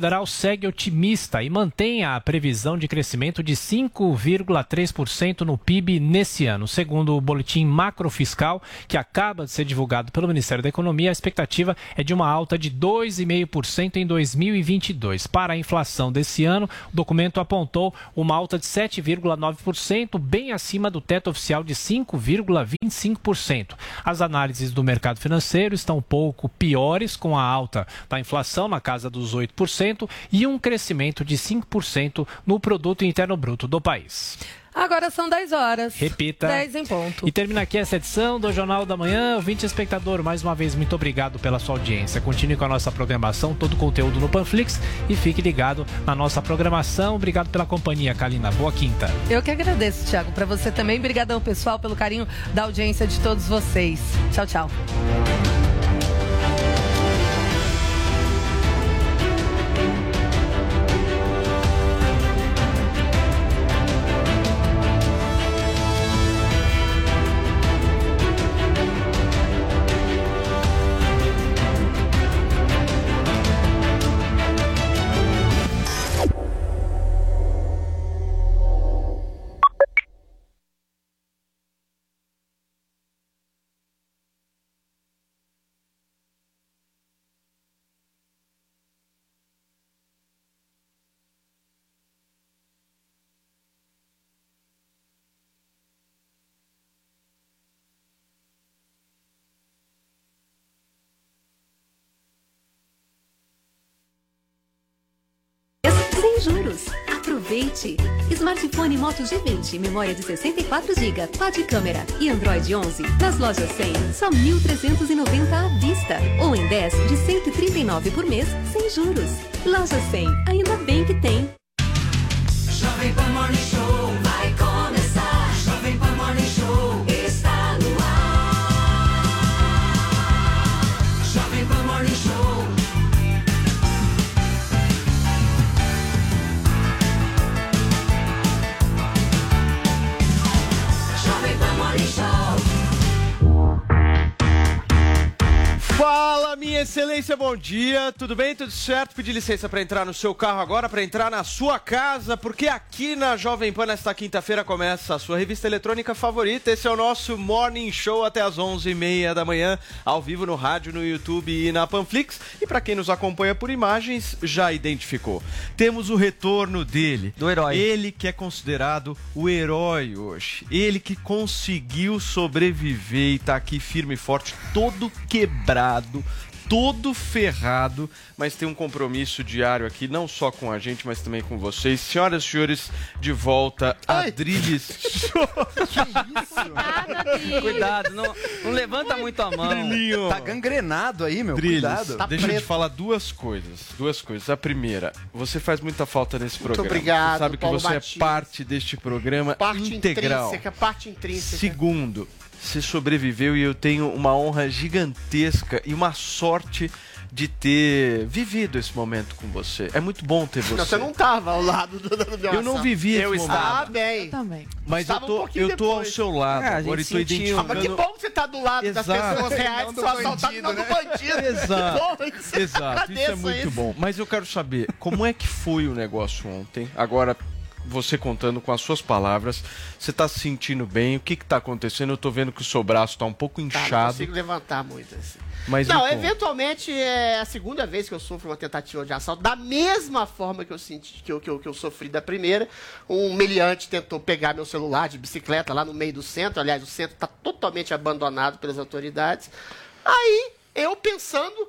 Federal segue otimista e mantém a previsão de crescimento de 5,3% no PIB nesse ano. Segundo o boletim macrofiscal, que acaba de ser divulgado pelo Ministério da Economia, a expectativa é de uma alta de 2,5% em 2022. Para a inflação desse ano, o documento apontou uma alta de 7,9%, bem acima do teto oficial de 5,25%. As análises do mercado financeiro estão um pouco piores, com a alta da inflação na casa dos 8% e um crescimento de 5% no produto interno bruto do país. Agora são 10 horas. Repita. 10 em ponto. E termina aqui essa edição do Jornal da Manhã. Ouvinte espectador, mais uma vez, muito obrigado pela sua audiência. Continue com a nossa programação, todo o conteúdo no Panflix e fique ligado na nossa programação. Obrigado pela companhia, Kalina. Boa quinta. Eu que agradeço, Thiago. Para você também. Obrigadão, pessoal, pelo carinho da audiência de todos vocês. Tchau, tchau. Sem juros. Aproveite! Smartphone Moto G20, memória de 64 GB, quad câmera e Android 11 nas lojas 100, só 1.390 à vista ou em 10 de 139 por mês sem juros. Loja 100, ainda bem que tem. Minha excelência, bom dia. Tudo bem? Tudo certo? Pedi licença para entrar no seu carro agora, para entrar na sua casa, porque aqui na Jovem Pan, nesta quinta-feira, começa a sua revista eletrônica favorita. Esse é o nosso Morning Show até as 11h30 da manhã, ao vivo no rádio, no YouTube e na Panflix. E para quem nos acompanha por imagens, já identificou. Temos o retorno dele. Do herói. Ele que é considerado o herói hoje. Ele que conseguiu sobreviver e tá aqui firme e forte, todo quebrado, todo ferrado, mas tem um compromisso diário aqui, não só com a gente, mas também com vocês. Senhoras e senhores, de volta, Adriles. Cuidado, não, não levanta muito a mão. Drilinho. Tá gangrenado aí, meu. Driles, Cuidado. Tá deixa eu te preto. falar duas coisas. Duas coisas. A primeira, você faz muita falta nesse programa. obrigado, Você sabe que Paulo você Batista. é parte deste programa Parte integral. intrínseca, parte intrínseca. Segundo, você sobreviveu e eu tenho uma honra gigantesca e uma sorte de ter vivido esse momento com você. É muito bom ter você. Não, você não tava ao lado do, do Eu não vivi esse Eu momento. estava. Ah, bem. Também. Mas eu Estava um tô, pouquinho eu tô ao seu lado É, agora e tô sentiu. Ah, mas que identificando. bom que você tá do lado das Exato. pessoas reais Não que do são assaltadas, bandido, não do né? bandido. Exato. Bom, isso- Exato, isso é muito isso. bom. Mas eu quero saber, como é que foi o negócio ontem? Agora, você contando com as suas palavras, você tá se sentindo bem? O que que tá acontecendo? Eu tô vendo que o seu braço tá um pouco Tá, não inchado, consigo levantar muito assim. mas Não, eventualmente é a segunda vez que eu sofro uma tentativa de assalto, da mesma forma que eu senti que eu, que eu, que eu sofri da primeira. Um meliante tentou pegar meu celular de bicicleta lá no meio do centro. Aliás, o centro está totalmente abandonado pelas autoridades. Aí, eu pensando,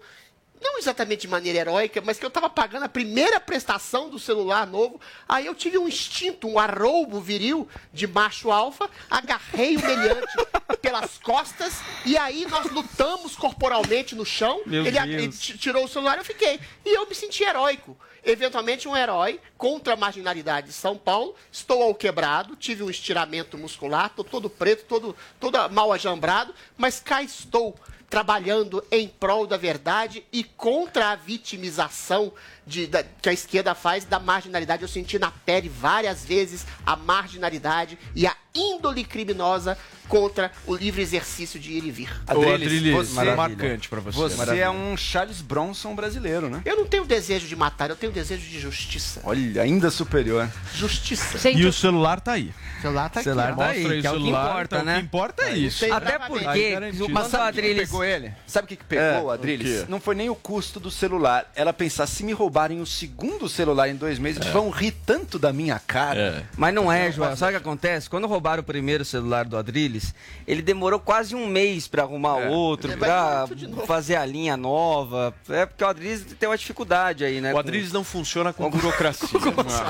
não exatamente de maneira heróica, mas que eu estava pagando a primeira prestação do celular novo. Aí eu tive um instinto, um arroubo viril de macho alfa, agarrei o meliante pelas costas e aí nós lutamos corporalmente no chão. Meu ele, ele tirou o celular e eu fiquei. E eu me senti heróico. Eventualmente um herói contra a marginalidade de São Paulo. Estou ao quebrado, tive um estiramento muscular, estou todo preto, todo, todo mal ajambrado, mas cá estou trabalhando em prol da verdade e contra a vitimização de, da- que a esquerda faz da marginalidade. Eu senti na pele várias vezes a marginalidade e a índole criminosa contra o livre exercício de ir e vir. Adriles, Adriles, você- é marcante pra você. Você Maravilha. é um Charles Bronson brasileiro, né? Eu não tenho desejo de matar, eu tenho desejo de justiça. Olha, ainda superior. Justiça. Gente, E o celular tá aí. O celular tá Celular aqui, tá aí, aí que é o que celular, importa, né? O que importa é isso. Até porque, Mas o sabe o que Adriles... pegou ele? Sabe o que, que pegou, É, Adriles? o? Não foi nem o custo do celular. Ela pensar, se me roubarem o segundo celular em dois meses, vão rir tanto da minha cara. É. Mas não é, João. Sabe o que acontece? Quando roubaram o primeiro celular do Adrilles, ele demorou quase um mês pra arrumar É. outro, novo. fazer a linha nova. É porque o Adrilles tem uma dificuldade aí, né? O com- Adriles não funciona com burocracia.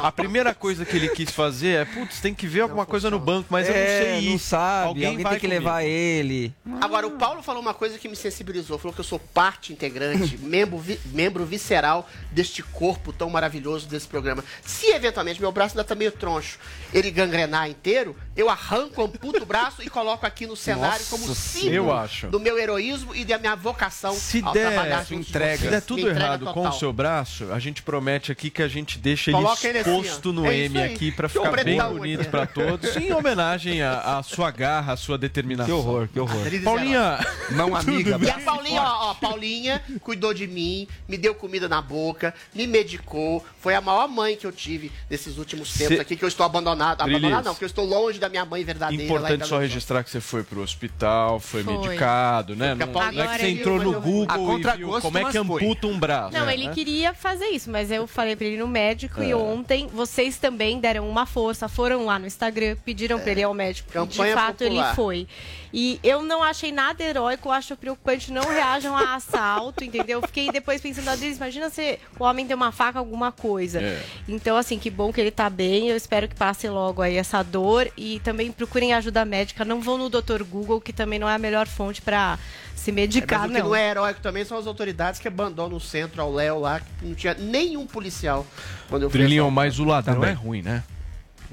A primeira coisa que ele quis fazer é, putz, tem que ver alguma coisa no banco, mas eu não É, sei não isso. sabe. Alguém, Alguém, vai tem que comigo. levar ele. Agora, o Paulo falou uma coisa que me sensibilizou. Falou que eu sou parte integrante, membro, vi- membro visceral deste corpo tão maravilhoso desse programa. Se eventualmente meu braço ainda tá meio troncho, ele gangrenar inteiro, eu arranco, amputo o braço e coloco aqui no cenário como eu símbolo acho. do meu heroísmo e da minha vocação Se ao der, trabalhar entrega. Se der tudo errado com total. o seu braço, a gente promete aqui que a gente deixa ele Coloca ele assim, exposto ó. no É M aqui o ficar bem bonito pra todos, em homenagem à, à sua garra, à sua determinação. Que horror, que horror. Adriles Paulinha, Mão amiga. E a Paulinha, ó, ó, Paulinha cuidou de mim, me deu comida na boca, me medicou. Foi a maior mãe que eu tive nesses últimos tempos Cê- aqui, que eu estou abandonado. Abandonado não, porque eu estou longe da minha mãe verdadeira. importante só registrar que você foi pro hospital, foi, Foi. medicado, né? Não, não é que você ele- entrou no Google e viu como é que amputa um braço. Não, né? ele queria fazer isso, mas eu falei pra ele no médico É. e ontem vocês também deram uma força, foram lá no Instagram, pediram pra ele ir ao médico. e de Campanha fato popular. ele foi. E eu não achei nada heróico, acho preocupante não reajam a assalto, entendeu? Eu fiquei depois pensando, Adriles, imagina se o homem tem uma faca, alguma coisa. É. Então, assim, que bom que ele tá bem, eu espero que passe logo aí essa dor e também procurem ajuda médica, não vão no Dr. Google, que também não é a melhor fonte pra se É, medicar, mas o que não. não é heróico também são as autoridades que abandonam o centro ao Léo lá, que não tinha nenhum policial quando eu assaltado. mas o ladrão Também. é ruim, né?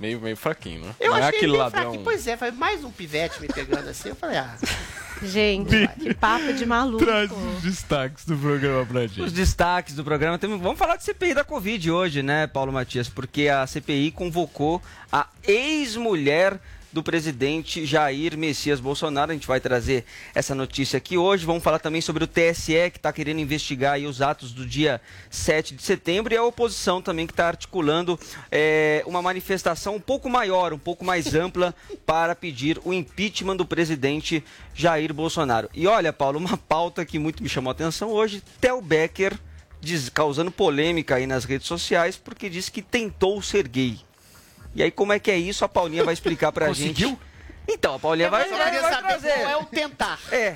Meio, meio fraquinho, né? Eu não é achei aquele bem ladrão. fraquinho. Pois é, foi mais um pivete me pegando assim. Eu falei, ah, Gente, que papo de maluco. Traz os destaques do programa pra Os gente. destaques do programa. Vamos falar de CPI da Covid hoje, né, Paulo Matias? Porque a CPI convocou a ex-mulher do presidente Jair Messias Bolsonaro. A gente vai trazer essa notícia aqui hoje. Vamos falar também sobre o TSE, que está querendo investigar os atos do dia 7 de setembro, e a oposição também, que está articulando eh, uma manifestação um pouco maior, um pouco mais ampla, para pedir o impeachment do presidente Jair Bolsonaro. E olha, Paulo, uma pauta que muito me chamou a atenção hoje: Tel Becker diz- causando polêmica aí nas redes sociais, porque disse que tentou ser gay. E aí, como é que é isso? A Paulinha vai explicar pra Conseguiu? gente. Então, a Paulinha vai, eu vai, queria vai saber trazer. qual é o tentar. É,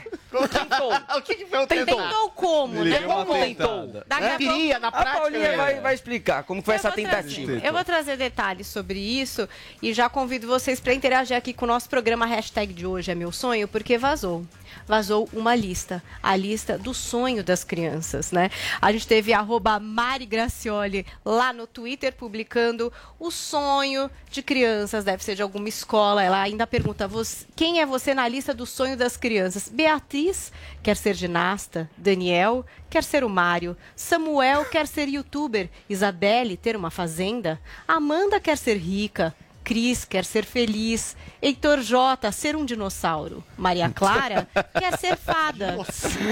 tentou. o que, que foi o tentar? Tentou como, né? Como tentada. Daqui a pouco- Queria, na A prática. Paulinha né? vai, vai explicar como foi Eu essa vou trazer- tentativa. eu vou trazer detalhes sobre isso e já convido vocês para interagir aqui com o nosso programa hashtag de hoje é meu sonho, porque vazou. Vazou uma lista, a lista do sonho das crianças, né? A gente teve arroba Mari Gracioli lá no Twitter publicando o sonho de crianças, deve ser de alguma escola. Ela ainda pergunta: "Você- quem é você na lista do sonho das crianças? Beatriz quer ser ginasta, Daniel quer ser o Mário, Samuel quer ser youtuber, Isabelle ter uma fazenda, Amanda quer ser rica, Cris quer ser feliz, Heitor J ser um dinossauro, Maria Clara quer ser fada,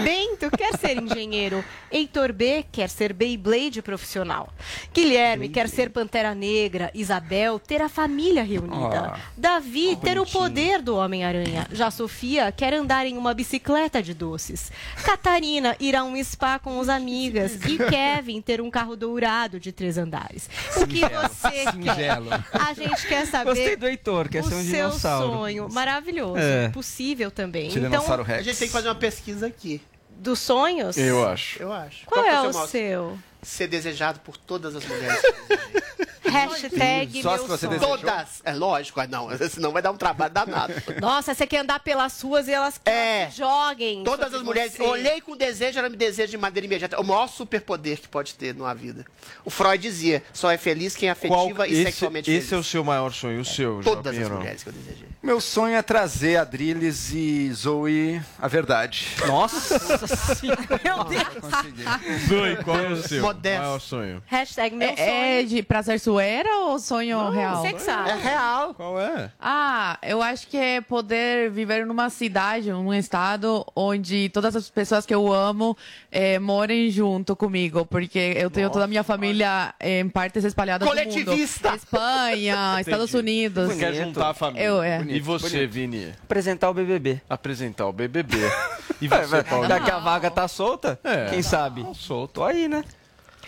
Bento quer ser engenheiro, Heitor B quer ser Beyblade profissional, Guilherme quer ser Pantera Negra, Isabel ter a família reunida, Davi ter o poder do Homem-Aranha, já Sofia quer andar em uma bicicleta de doces, Catarina ir a um spa com os amigas. E Kevin ter um carro dourado de três andares. O que você Singelo. quer? A gente quer saber Gostei do Heitor, quer ser um seu dinossauro. sonho. Maravilhoso. É. Possível também. Tiranossauro Então, A Rex. gente tem que fazer uma pesquisa aqui, dos sonhos? Eu acho. eu acho. Qual que é o maior- seu? Ser desejado por todas as mulheres. Hashtag Só meu se você sonho. desejou. Todas. É lógico, ah, não. Senão vai dar um trabalho danado. Nossa, você quer andar pelas ruas e elas É. joguem. Todas as mulheres. você. Eu olhei com desejo, ela me deseja de maneira imediata. É o maior superpoder que pode ter numa vida. O Freud dizia: só é feliz quem é afetiva Qual, e esse, sexualmente esse é o feliz. seu maior sonho, o seu, João Todas as Pinheiro. mulheres que eu desejei. Meu sonho é trazer a Drilis e Zoe a verdade. Nossa Meu Deus. Zoe, qual é o seu Modesto. maior sonho? Hashtag meu sonho. É, é de prazer suera ou sonho real? Você que sabe. É real. Qual é? Ah, eu acho que é poder viver numa cidade, num estado onde todas as pessoas que eu amo eh, morem junto comigo, porque eu tenho toda a minha família em partes espalhadas no mundo. Coletivista. Espanha, Estados Unidos. Você quer juntar a família. Eu, é. E você, Vini? apresentar o BBB. Apresentar o BBB. E É, você, Paulinho? já que a vaga tá solta, É. quem sabe? Solto. Tô aí, né?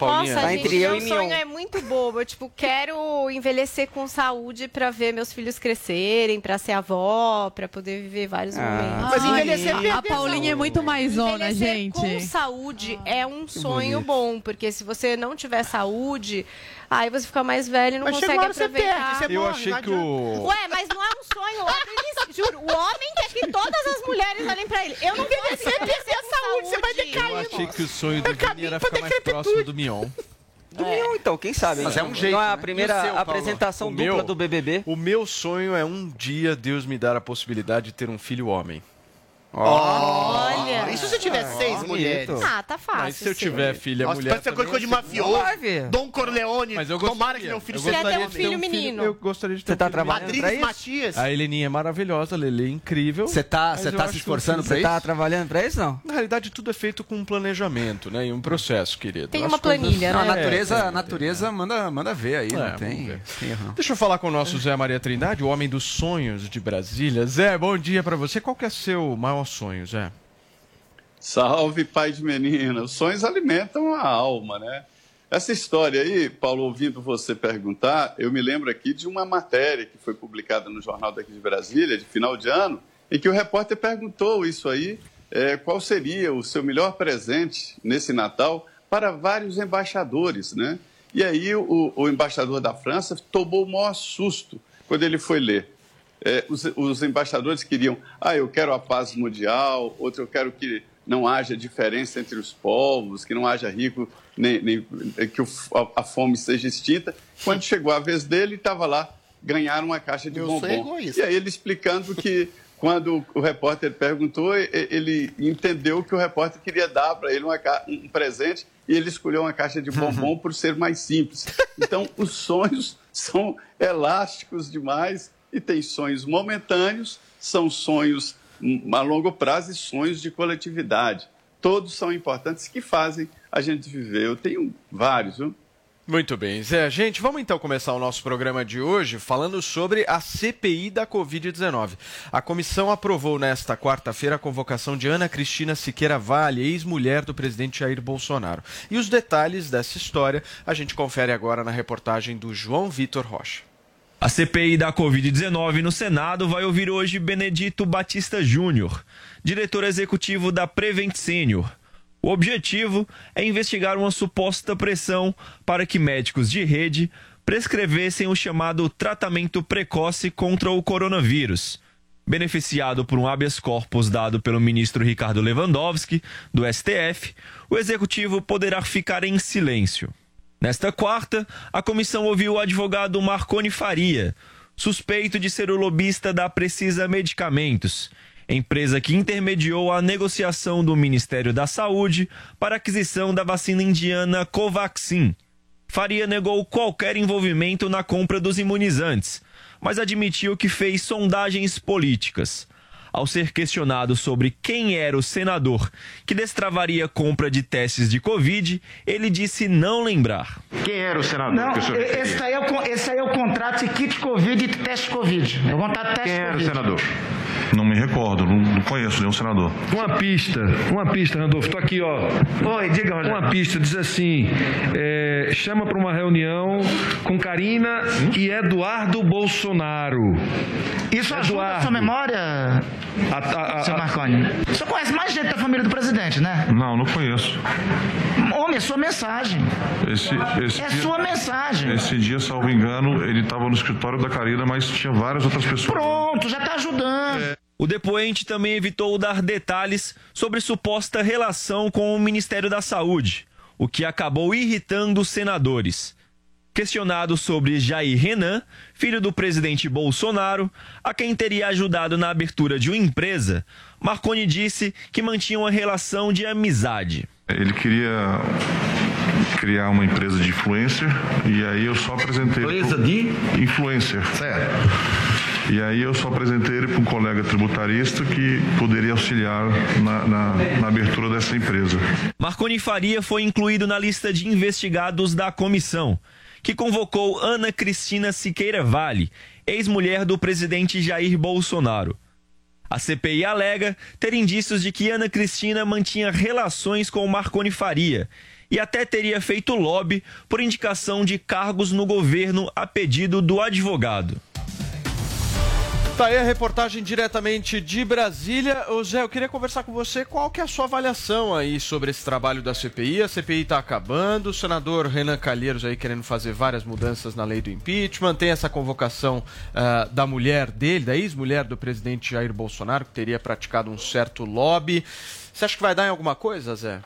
Paulinha, Nossa, Tá gente, entre eu meu e sonho Mion. é muito bobo. Eu, tipo, quero envelhecer com saúde pra ver meus filhos crescerem, pra ser avó, pra poder viver vários Ah. momentos. Mas Ai, envelhecer a perde a Paulinha é muito mais zona, Envelhecer gente. com saúde é um sonho bom, porque se você não tiver saúde, aí você fica mais velho e não Mas consegue hora você aproveitar. perde, você eu morre, achei que o... Ué, mas não é um sonho. O homem, juro, o homem quer que todas as mulheres olhem pra ele. Eu não vou Envelhecer, perder a saúde, você vai Eu decaindo. achei que o sonho do Vini era ficar mais próximo do Mion. Do Mion, então, quem sabe? Mas hein? é um jeito, Não é a né? primeira o seu, apresentação O dupla meu? do BBB. O meu sonho é um dia Deus me dar a possibilidade de ter um filho homem. Olha. E se você tiver seis bonito. mulheres? Ah, tá fácil. Mas se eu sim. tiver filha Nossa, mulher parece também, coisa de mafioso. Dom Corleone. Mas eu Tomara que meu filho eu seja gostaria ter um filho menino? Eu gostaria de ter Você tá um filho trabalhando pra Adriles isso? Matias. A Heleninha é maravilhosa, a Lele é incrível. Você tá, você eu tá se esforçando pra Você isso? tá trabalhando pra isso, não? Na realidade, tudo é feito com um planejamento, né? E um processo, querido. Tem As uma coisas- planilha, Não, a né? natureza, É, a natureza manda, manda ver aí, É, não tem. Deixa eu falar com o nosso Zé Maria Trindade, o homem dos sonhos de Brasília. Zé, bom dia pra você. Qual que é seu maior sonho, Zé? Salve, pai de menina. Os sonhos alimentam a alma, né? Essa história aí, Paulo, ouvindo você perguntar, eu me lembro aqui de uma matéria que foi publicada no jornal daqui de Brasília, de final de ano, em que o repórter perguntou isso aí, eh, qual seria o seu melhor presente nesse Natal para vários embaixadores, né? E aí o, o embaixador da França tomou o maior susto quando ele foi ler. É, os, os embaixadores queriam, ah, eu quero a paz mundial, outro eu quero que não haja diferença entre os povos, que não haja rico, nem, nem- que o- a, a fome seja extinta. Quando chegou a vez dele, estava lá, ganharam uma caixa de é bombom. E aí ele explicando que quando o repórter perguntou, ele entendeu que o repórter queria dar para ele uma um presente e ele escolheu uma caixa de bombom por ser mais simples. Então, os sonhos são elásticos demais e tem sonhos momentâneos, são sonhos a longo prazo e sonhos de coletividade. Todos são importantes que fazem a gente viver. Eu tenho vários, viu? Muito bem, Zé. Gente, vamos então começar o nosso programa de hoje falando sobre a CPI da Covid-19. A comissão aprovou nesta quarta-feira a convocação de Ana Cristina Siqueira Vale, ex-mulher do presidente Jair Bolsonaro. E os detalhes dessa história a gente confere agora na reportagem do João Vitor Rocha. A CPI da Covid-19 no Senado vai ouvir hoje Benedito Batista Júnior, diretor executivo da Prevent Senior. O objetivo é investigar uma suposta pressão para que médicos de rede prescrevessem o chamado tratamento precoce contra o coronavírus. Beneficiado por um habeas corpus dado pelo ministro Ricardo Lewandowski, do STF, o executivo poderá ficar em silêncio. Nesta quarta, a comissão ouviu o advogado Marconi Faria, suspeito de ser o lobista da Precisa Medicamentos, empresa que intermediou a negociação do Ministério da Saúde para a aquisição da vacina indiana Covaxin. Faria negou qualquer envolvimento na compra dos imunizantes, mas admitiu que fez sondagens políticas. Ao ser questionado sobre quem era o senador que destravaria a compra de testes de Covid, ele disse não lembrar. Quem era o senador Não, que o esse aí, é o, esse aí é o contrato de kit Covid e de teste Covid. É o contrato de teste Quem era o Covid. senador? Não me recordo, não, não conheço nenhum senador. Uma pista, uma pista, Randolfo, tô aqui, ó. Oi, diga, Rogério. Uma pista diz assim: é, chama para uma reunião com Karina e Eduardo Bolsonaro. Isso ajuda a Eduardo. sua memória, A- a- a- seu Marconi? O senhor conhece mais gente da família do presidente, né? Não, não conheço. Homem, é sua mensagem. Esse, esse É dia- sua mensagem. Esse dia, salvo engano, ele estava no escritório da Karina, mas tinha várias outras pessoas. Pronto, já tá ajudando. O depoente também evitou dar detalhes sobre suposta relação com o Ministério da Saúde, o que acabou irritando os senadores. Questionado sobre Jair Renan, filho do presidente Bolsonaro, a quem teria ajudado na abertura de uma empresa, Marconi disse que mantinha uma relação de amizade. Ele queria criar uma empresa de influencer e aí eu só apresentei. Empresa de? Influencer. Certo. E aí eu só apresentei ele para um colega tributarista que poderia auxiliar na, na, na abertura dessa empresa. Marconi Faria foi incluído na lista de investigados da comissão, que convocou Ana Cristina Siqueira Vale, ex-mulher do presidente Jair Bolsonaro. A CPI alega ter indícios de que Ana Cristina mantinha relações com Marconi Faria e até teria feito lobby por indicação de cargos no governo a pedido do advogado. Tá aí a reportagem diretamente de Brasília. Ô Zé, eu queria conversar com você qual que é a sua avaliação aí sobre esse trabalho da CPI. A CPI está acabando, o senador Renan Calheiros aí querendo fazer várias mudanças na lei do impeachment, tem essa convocação ah, da mulher dele, da ex-mulher do presidente Jair Bolsonaro, que teria praticado um certo lobby. Você acha que vai dar em alguma coisa, Zé?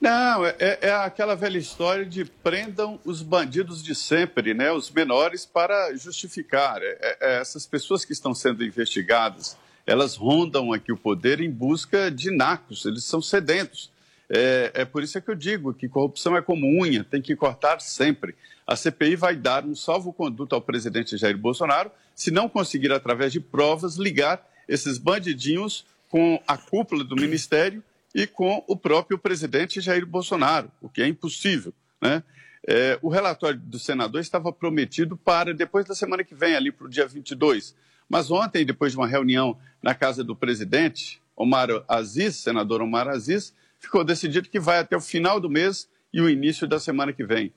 Não, é, é aquela velha história de prendam os bandidos de sempre, né, os menores, para justificar. É, é, essas pessoas que estão sendo investigadas, elas rondam aqui o poder em busca de nacos, eles são sedentos. É, é por isso que eu digo que corrupção é como unha, tem que cortar sempre. A CPI vai dar um salvo-conduto ao presidente Jair Bolsonaro se não conseguir, através de provas, ligar esses bandidinhos com a cúpula do ministério e com o próprio presidente Jair Bolsonaro, o que é impossível. Né? É, o relatório do senador estava prometido para depois da semana que vem, ali para o dia 22. Mas ontem, depois de uma reunião na casa do presidente, Omar Aziz, senador Omar Aziz, ficou decidido que vai até o final do mês e o início da semana que vem.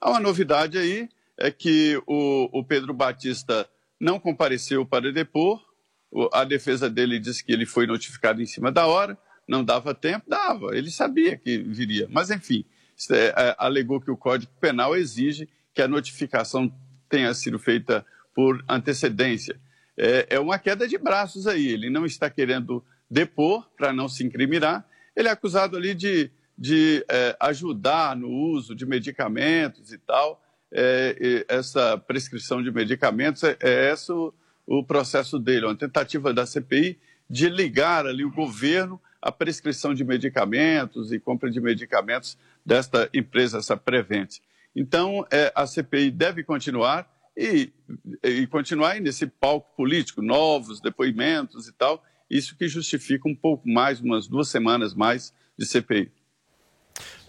Há uma novidade aí, é que o, o Pedro Batista não compareceu para depor, a defesa dele disse que ele foi notificado em cima da hora, não dava tempo, dava, ele sabia que viria. Mas, enfim, é, é, alegou que o Código Penal exige que a notificação tenha sido feita por antecedência. É, é uma queda de braços aí, ele não está querendo depor para não se incriminar, ele é acusado ali de, de ajudar no uso de medicamentos e tal. É, essa prescrição de medicamentos é, é esse o, o processo dele, uma tentativa da CPI de ligar ali o governo à prescrição de medicamentos e compra de medicamentos desta empresa, essa Prevent. Então, é, a CPI deve continuar e, e continuar aí nesse palco político, novos depoimentos e tal, isso que justifica um pouco mais, umas duas semanas mais de CPI.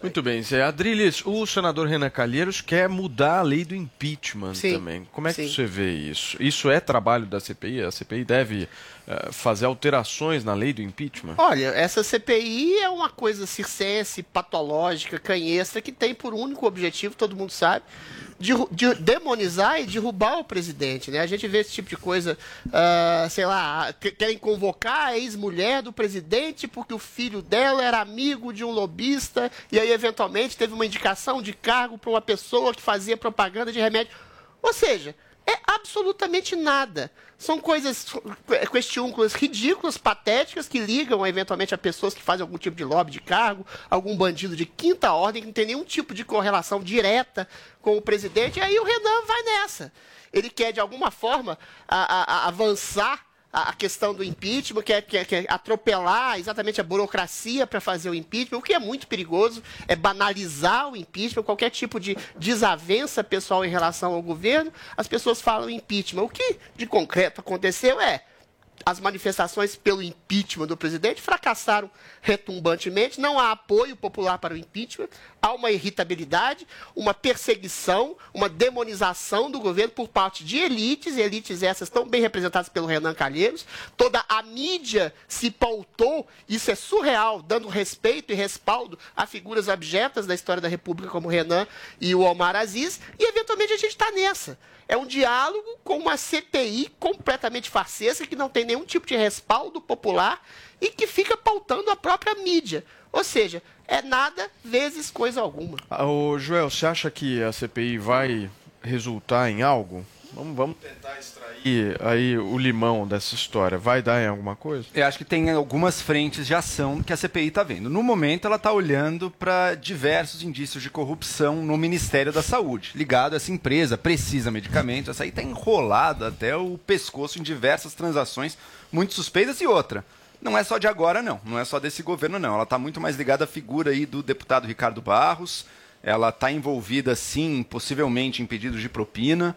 Muito bem, Zé. Adriles, o senador Renan Calheiros quer mudar a lei do impeachment Sim, também. Como é que sim. você vê isso? Isso é trabalho da CPI? A CPI deve eh, fazer alterações na lei do impeachment? Olha, essa CPI é uma coisa circense, patológica, canhestra, que tem por único objetivo, todo mundo sabe, de, de demonizar e derrubar o presidente. Né? A gente vê esse tipo de coisa, ah, sei lá, que- querem convocar a ex-mulher do presidente porque o filho dela era amigo de um lobista e aí, eventualmente, teve uma indicação de cargo para uma pessoa que fazia propaganda de remédio. Ou seja, é absolutamente nada. São coisas eh, questiúnculas ridículas, patéticas, que ligam eventualmente a pessoas que fazem algum tipo de lobby de cargo, algum bandido de quinta ordem, que não tem nenhum tipo de correlação direta com o presidente. E aí o Renan vai nessa. Ele quer, de alguma forma, a- a- a- avançar a questão do impeachment, quer, quer, quer atropelar exatamente a burocracia para fazer o impeachment, o que é muito perigoso, é banalizar o impeachment, qualquer tipo de desavença pessoal em relação ao governo, as pessoas falam impeachment. O que de concreto aconteceu é as manifestações pelo impeachment do presidente fracassaram retumbantemente. Não há apoio popular para o impeachment. Há uma irritabilidade, uma perseguição, uma demonização do governo por parte de elites, elites essas tão bem representadas pelo Renan Calheiros. Toda a mídia se pautou, isso é surreal, dando respeito e respaldo a figuras abjetas da história da República, como Renan e o Omar Aziz, e eventualmente a gente está nessa. É um diálogo com uma CPI completamente farsesca, que não tem nenhum tipo de respaldo popular e que fica pautando a própria mídia. Ou seja, é nada vezes coisa alguma. Ah, Ô, Joel, você acha que a CPI vai resultar em algo? Vamos, vamos tentar extrair aí o limão dessa história. Vai dar em alguma coisa? Eu acho que tem algumas frentes de ação que a CPI está vendo. No momento, ela está olhando para diversos indícios de corrupção no Ministério da Saúde, ligado a essa empresa, precisa medicamentos. Essa aí está enrolada até o pescoço em diversas transações muito suspeitas e outra. Não é só de agora, não. Não é só desse governo, não. Ela está muito mais ligada à figura aí do deputado Ricardo Barros. Ela está envolvida, sim, possivelmente em pedidos de propina.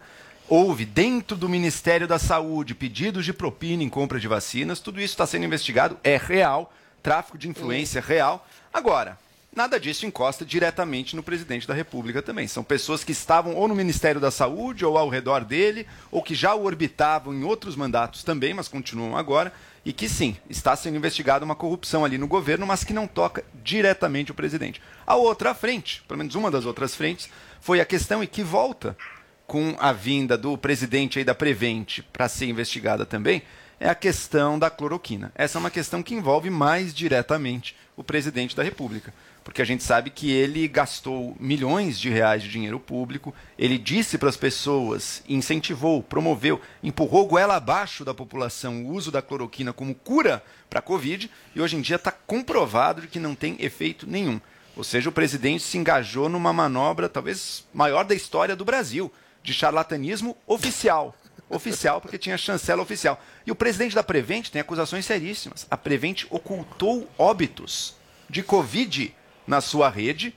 Houve dentro do Ministério da Saúde pedidos de propina em compra de vacinas. Tudo isso está sendo investigado, é real. Tráfico de influência é real. Agora, nada disso encosta diretamente no presidente da República também. São pessoas que estavam ou no Ministério da Saúde ou ao redor dele, ou que já o orbitavam em outros mandatos também, mas continuam agora. E que sim, está sendo investigada uma corrupção ali no governo, mas que não toca diretamente o presidente. A outra frente, pelo menos uma das outras frentes, foi a questão e que volta com a vinda do presidente aí da Prevent para ser investigada também, é a questão da cloroquina. Essa é uma questão que envolve mais diretamente o presidente da República, porque a gente sabe que ele gastou milhões de reais de dinheiro público, ele disse para as pessoas, incentivou, promoveu, empurrou goela abaixo da população o uso da cloroquina como cura para a Covid, e hoje em dia está comprovado que não tem efeito nenhum. Ou seja, o presidente se engajou numa manobra talvez maior da história do Brasil, de charlatanismo oficial. Oficial, porque tinha chancela oficial. E o presidente da Prevent tem acusações seríssimas. A Prevent ocultou óbitos de Covid na sua rede,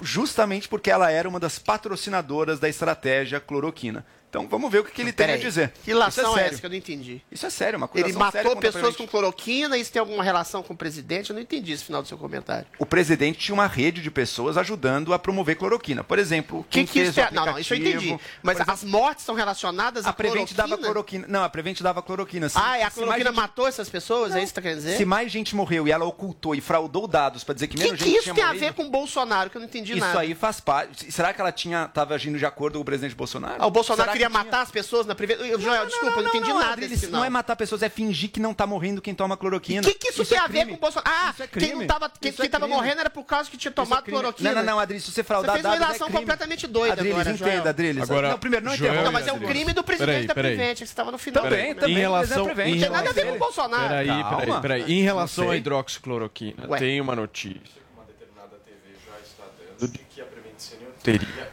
justamente porque ela era uma das patrocinadoras da estratégia cloroquina. Então vamos ver o que, que ele tem a Peraí, dizer. Que relação Isso é, é essa que eu não entendi? Isso é sério, uma Ele acusação séria matou a pessoas com cloroquina e isso tem alguma relação com o presidente? Eu não entendi esse final do seu comentário. O presidente tinha uma rede de pessoas ajudando a promover cloroquina. Por exemplo, Que quem que fez isso é? Não, não, isso eu entendi. Mas exemplo, as mortes são relacionadas à a Prevent cloroquina? dava cloroquina. Não, a Prevent dava cloroquina. Se- Ah, e a cloroquina gente- matou essas pessoas? É isso que você tá querendo dizer? Se mais gente morreu e ela ocultou e fraudou dados para dizer que que, menos que gente isso tinha tem a morrido, ver com o Bolsonaro, que eu não entendi isso nada? aí faz parte. Será que ela tinha estava agindo de acordo com o presidente Bolsonaro? Ah, o Bolsonaro que queria matar as pessoas na Prevent... Joel, desculpa, eu não entendi nada Adriles, desse. Não é matar pessoas, é fingir que não tá morrendo quem toma cloroquina. O que, que isso, tem é a ver crime. com o Bolsonaro? Ah, Isso é quem, não tava, quem, Isso é quem tava crime. morrendo era por causa que tinha tomado crime. cloroquina. Não, não, não, Adriles, se você fraudar Você fez uma é relação crime. completamente doida Adriles, agora, entenda, Joel. Adriles. Agora, não, primeiro, não interrompa. Não, mas é um crime do presidente da. Prevent, que você estava no final. Também, também. Em é relação, Não tem nada a ver com o Bolsonaro. peraí, peraí, peraí. Em relação Não à hidroxicloroquina, tem uma notícia que uma determinada TV já está dando de que a Prevent Senior teria.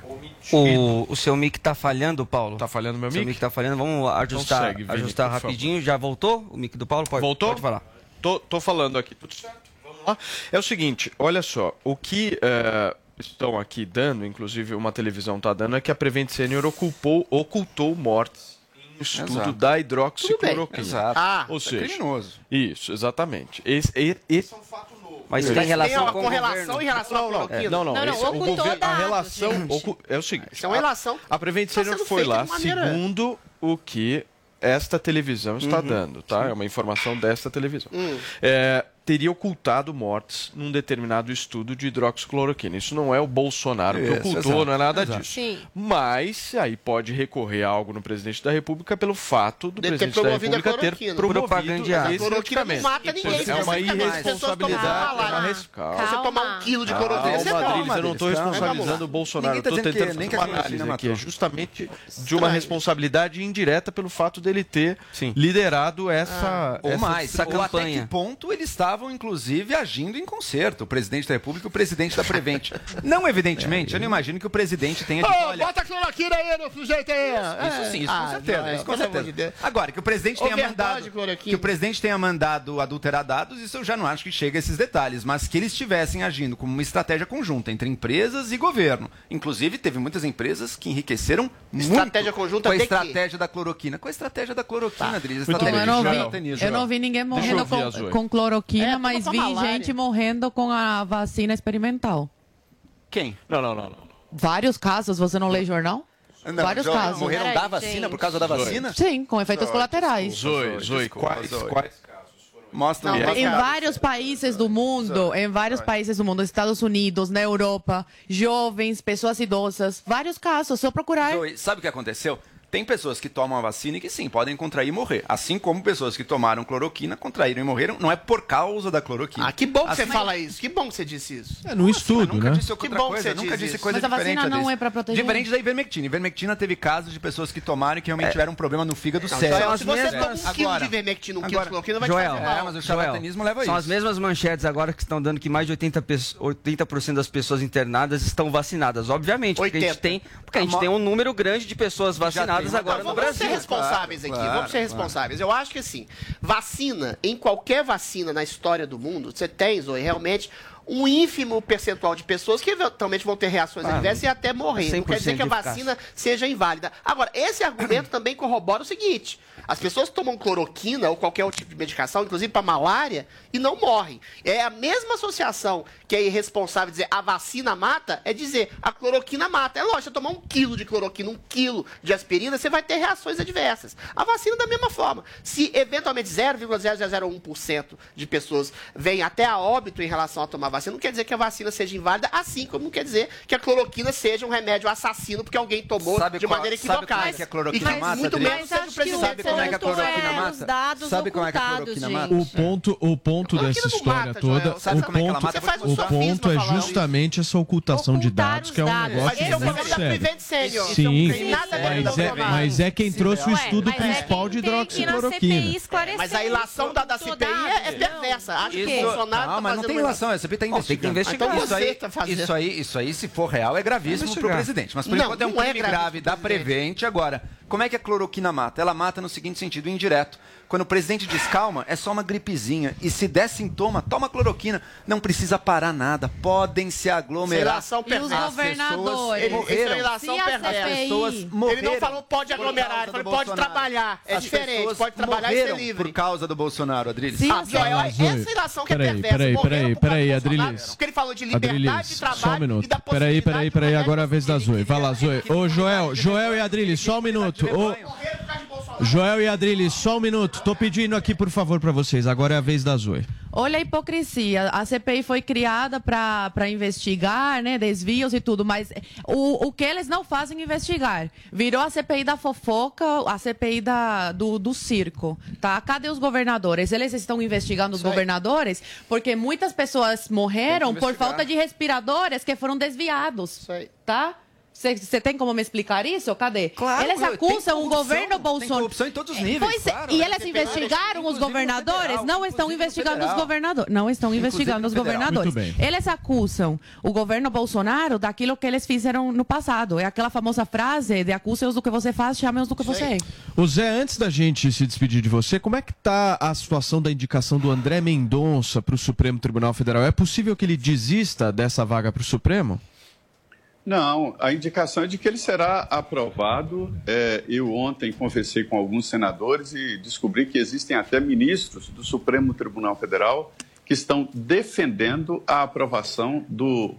O, o seu mic tá falhando, Paulo? Tá falhando meu Seu mic? mic tá falhando. Vamos ajustar, segue, Vini, ajustar favor. rapidinho. Já voltou o mic do Paulo? Pode, Voltou? Pode falar. Tô, tô falando aqui, tudo certo? Vamos lá. É o seguinte, olha só, o que eh, estão aqui dando, inclusive uma televisão está dando, é que a Prevent Senior ocultou, ocultou mortes em estudo Exato. da hidroxicloroquina. Exato. Ah, Ou Isso é seja, criminoso. isso, exatamente. Esse, e- esse é um fato. Mas Tem tem relação uma com o correlação governo? em relação Não, não, cloroquina? é, não, não, Não, não, ocultou governo, a relação ocu- é o seguinte. Isso é uma relação. A Prevent Tá Senior foi lá segundo o que esta televisão está dando, tá? É uma informação desta televisão. Hum. É, teria ocultado mortes num determinado estudo de hidroxicloroquina. Isso não é o Bolsonaro que Isso, ocultou, exato, não é nada exato. disso. Sim. Mas aí pode recorrer a algo no presidente da República pelo fato do De presidente da promovido a República ter cloroquina. promovido esse Cloroquina não medicamento. mata ninguém. É uma irresponsabilidade. é uma res- Calma. Você tomar um quilo de cloroquina, você Calma, toma. Adriles, eu não estou calma. responsabilizando o Bolsonaro. Ninguém tá Eu estou tentando fazer a uma análise aqui. É justamente de uma responsabilidade indireta pelo fato dele ter Sim. liderado essa, Ou essa mais, essa ou até campanha. que ponto ele estava estavam, inclusive, agindo em concerto. O presidente da República e o presidente da Prevent. Não, evidentemente, eu não imagino que o presidente tenha dito, Ô, olha, bota a cloroquina aí no sujeito aí. Isso sim, isso com Ah, certeza. Joel, isso com certeza. de. Agora, que o presidente tenha Overdose mandado. Que o presidente tenha mandado adulterar dados, isso eu já não acho que chega a esses detalhes. Mas que eles estivessem agindo como uma estratégia conjunta entre empresas e governo. Inclusive, teve muitas empresas que enriqueceram Estratégia muito conjunta com a estratégia da cloroquina. Com a estratégia da cloroquina, Tá. Adriles. Estratégia eu, não de vi, eu não vi ninguém morrendo com, com cloroquina, É, mas vi malária. gente morrendo com a vacina experimental. Quem? Não, não, não. não. Vários casos, você não lê jornal? Não, Vários casos. Morreram da vacina por causa da vacina? Sim, com efeitos colaterais. Zoe, Zoe, quais, quais Mostra Não, Em vários países do mundo, em vários países do mundo, Estados Unidos, na Europa, jovens, pessoas idosas, vários casos, só procurar. Zoe, sabe o que aconteceu? Tem pessoas que tomam a vacina e que sim, podem contrair e morrer. Assim como pessoas que tomaram cloroquina, contraíram e morreram. Não é por causa da cloroquina. Ah, que bom que você Assim- fala isso. Que bom que você disse isso. É, no estudo, nunca né? disse Que bom que coisa, você nunca disse isso. coisa Mas a diferente. vacina não é pra proteger? Diferente da ivermectina. Ivermectina teve casos de pessoas que tomaram e que realmente tiveram um problema no fígado Não, sério. Se você mesmas- toma um quilo Agora- de vermectina, um quilo de cloroquina, vai Joel, te fazer É, mal. mas o Joel, charlatanismo leva a São isso. as mesmas manchetes agora que estão dando que mais de 80%, pes- 80 das pessoas internadas estão vacinadas. Obviamente, porque a gente 80. tem, porque a gente tem um número grande de pessoas vacinadas tem. agora Não, no vamos Brasil. ser responsáveis aqui, claro, vamos ser responsáveis. Eu acho que assim, vacina, em qualquer vacina na história do mundo, você tem, Zoe, realmente um ínfimo percentual de pessoas que eventualmente vão ter reações Ah, adversas e até morrer. Não quer dizer 100% que a eficácia. vacina seja inválida. Agora, esse argumento também corrobora o seguinte: as pessoas tomam cloroquina ou qualquer outro tipo de medicação, inclusive para malária, e não morrem. É a mesma associação que é irresponsável dizer a vacina mata, é dizer a cloroquina mata. É lógico, você tomar um quilo de cloroquina, um quilo de aspirina, você vai ter reações adversas. A vacina da mesma forma. Se eventualmente 0,0001% de pessoas vêm até a óbito em relação a tomar vacina, não quer dizer que a vacina seja inválida, assim como não quer dizer que a cloroquina seja um remédio assassino porque alguém tomou Sabe de qual- maneira sabe equivocada. como é que a cloroquina E mata, muito menos seja o presidente Sabe como é que a cloroquina é mata? os dados Sabe como é que a ocultados, cloroquina gente. mata? O ponto, o ponto dessa história mata, toda. Sabe o como é que ela ponto, mata? Um o ponto é justamente essa ocultação de Ocultar dados, os que é um dados. negócio Esse é o muito problema da sério. Prevent Senior. Sim, mas é, mas é quem trouxe o estudo é principal de hidroxicloroquina. Mas a ilação da, CPI é, é perversa. Acho que o Bolsonaro Não, tá mas não tem uma relação, a CPI está Bom, tem que investigar. Então Isso você aí, tá fazendo. isso aí, isso aí, se for real, é gravíssimo para o presidente. Mas por Não, enquanto é um é crime gravíssimo grave pro da presidente. Prevent. Agora, como é que a cloroquina mata? Ela mata no seguinte sentido, indireto. Quando o presidente diz calma, é só uma gripezinha. E se der sintoma, toma cloroquina. Não precisa parar nada. Podem se aglomerar. Ilação E os perversa. governadores? Ele, é ilação Se a perversa. CPI As pessoas morreram. Ele não falou pode aglomerar, ele falou pode Bolsonaro. trabalhar. É As diferente, pode trabalhar e ser livre. por causa do Bolsonaro, Adriles. Sim, Ah, Zoe, essa ilação que é peraí, perversa. peraí, peraí, peraí, Adriles. Porque ele falou de liberdade Adriles, de só um trabalho minuto. e da Peraí, peraí, possibilidade peraí, de agora é a vez da Zoe. Vai lá, Zoe. Ô, Joel, Joel e Adriles, só um minuto. Ô, Joel e Adriles, só um minuto. Tô pedindo aqui, por favor, pra vocês. Agora é a vez da Zoe. Olha a hipocrisia. A CPI foi criada para investigar, né, desvios e tudo, mas o, o que eles não fazem é investigar. Virou a CPI da fofoca, a CPI da, do, do circo, tá? Cadê os governadores? Eles estão investigando os Isso aí. governadores porque muitas pessoas morreram por falta de respiradores que foram desviados, Isso aí. tá? Você tem como me explicar isso? Cadê? Claro, eles acusam o governo tem Bolsonaro. corrupção em todos os níveis, Pois é, claro. e eles Tem investigaram os governadores? federal, não estão investigando os federal. governadores. Não estão Inclusive investigando os governadores. Muito bem. Eles acusam o governo Bolsonaro daquilo que eles fizeram no passado. É aquela famosa frase de acuse-os do que você faz, chame-os do que você é. Ô Zé, antes da gente se despedir de você, como é que tá a situação da indicação do André Mendonça para o Supremo Tribunal Federal? É possível que ele desista dessa vaga para o Supremo? Não, a indicação é de que ele será aprovado. É, eu ontem conversei com alguns senadores e descobri que existem até ministros do Supremo Tribunal Federal que estão defendendo a aprovação do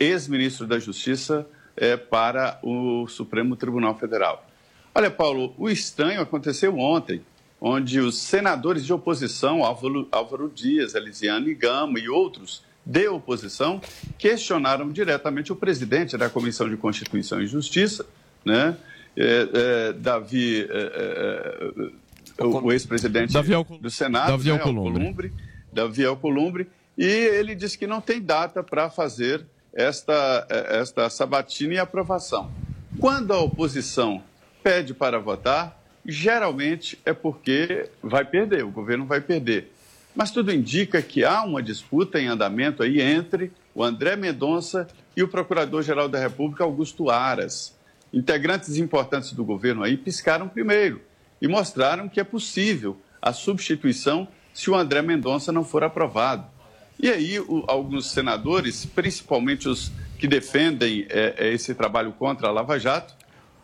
ex-ministro da Justiça é, para o Supremo Tribunal Federal. Olha, Paulo, o estranho aconteceu ontem, onde os senadores de oposição, Álvaro, Álvaro Dias, Elisiane Gama e outros de oposição, questionaram diretamente o presidente da Comissão de Constituição e Justiça, né? É, é, Davi, é, é, o, o ex-presidente do Senado, Davi né, Alcolumbre. Alcolumbre, Davi Alcolumbre, e ele disse que não tem data para fazer esta, eh, esta sabatina e aprovação. Quando a oposição pede para votar, geralmente é porque vai perder, o governo vai perder. Mas tudo indica que há uma disputa em andamento aí entre o André Mendonça e o Procurador-Geral da República, Augusto Aras. Integrantes importantes do governo aí piscaram primeiro e mostraram que é possível a substituição se o André Mendonça não for aprovado. E aí, o- alguns senadores, principalmente os que defendem eh, eh, esse trabalho contra a Lava Jato,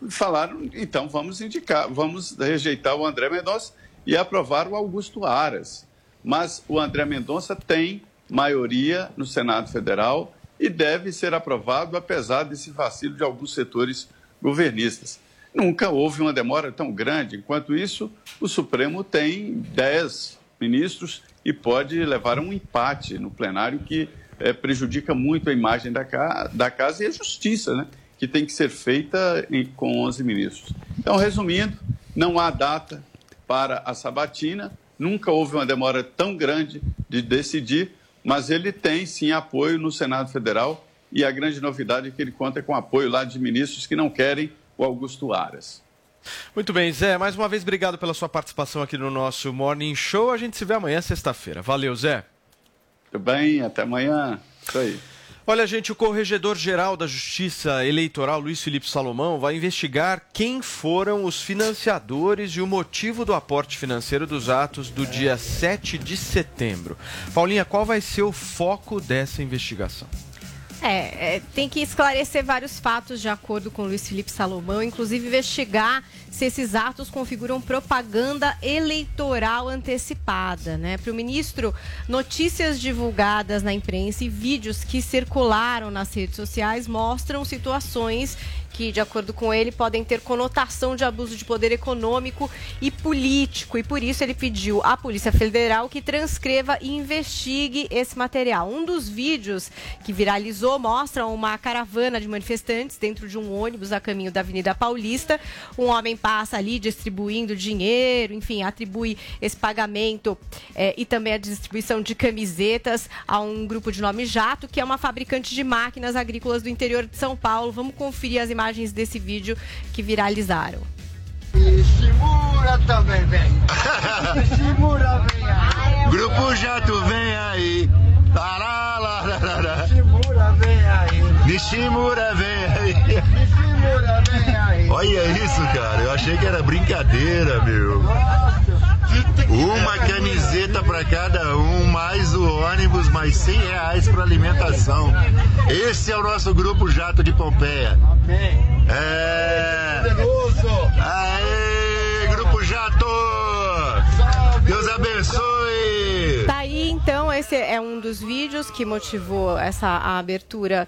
falaram: então vamos indicar, vamos rejeitar o André Mendonça e aprovar o Augusto Aras. Mas o André Mendonça tem maioria no Senado Federal e deve ser aprovado, apesar desse vacilo de alguns setores governistas. Nunca houve uma demora tão grande. Enquanto isso, o Supremo tem 10 ministros e pode levar a um empate no plenário que eh, prejudica muito a imagem da, ca- da casa e a justiça, né? que tem que ser feita em- com 11 ministros. Então, resumindo, não há data para a sabatina, nunca houve uma demora tão grande de decidir, mas ele tem sim apoio no Senado Federal e a grande novidade é que ele conta com apoio lá de ministros que não querem o Augusto Aras. Muito bem, Zé, mais uma vez obrigado pela sua participação aqui no nosso Morning Show. A gente se vê amanhã, sexta-feira. Valeu, Zé. Tudo bem, até amanhã. Isso aí. Olha, gente, o Corregedor-Geral da Justiça Eleitoral, Luiz Felipe Salomão, vai investigar quem foram os financiadores e o motivo do aporte financeiro dos atos do dia 7 de setembro. Paulinha, qual vai ser o foco dessa investigação? É, é, tem que esclarecer vários fatos de acordo com Luiz Felipe Salomão, inclusive investigar se esses atos configuram propaganda eleitoral antecipada, né? Para o ministro, notícias divulgadas na imprensa e vídeos que circularam nas redes sociais mostram situações que, de acordo com ele, podem ter conotação de abuso de poder econômico e político. E por isso ele pediu à Polícia Federal que transcreva e investigue esse material. Um dos vídeos que viralizou mostra uma caravana de manifestantes dentro de um ônibus a caminho da Avenida Paulista. Um homem passa ali distribuindo dinheiro, enfim, atribui esse pagamento eh, e também a distribuição de camisetas a um grupo de nome Jato, que é uma fabricante de máquinas agrícolas do interior de São Paulo. Vamos conferir as imagens desse vídeo que viralizaram. Shimura também vem. Shimura vem aí. Grupo Jato vem aí. Tararararara. Nishimura vem aí. Nishimura vem aí. Nishimura vem aí. Olha isso, cara. Eu achei que era brincadeira, meu. Uma camiseta para cada um, mais o ônibus, mais 100 reais para alimentação. Esse é o nosso grupo Jato de Pompeia. É. Aê, Grupo Jato! Deus abençoe! Tá aí, então, esse é um dos vídeos que motivou essa abertura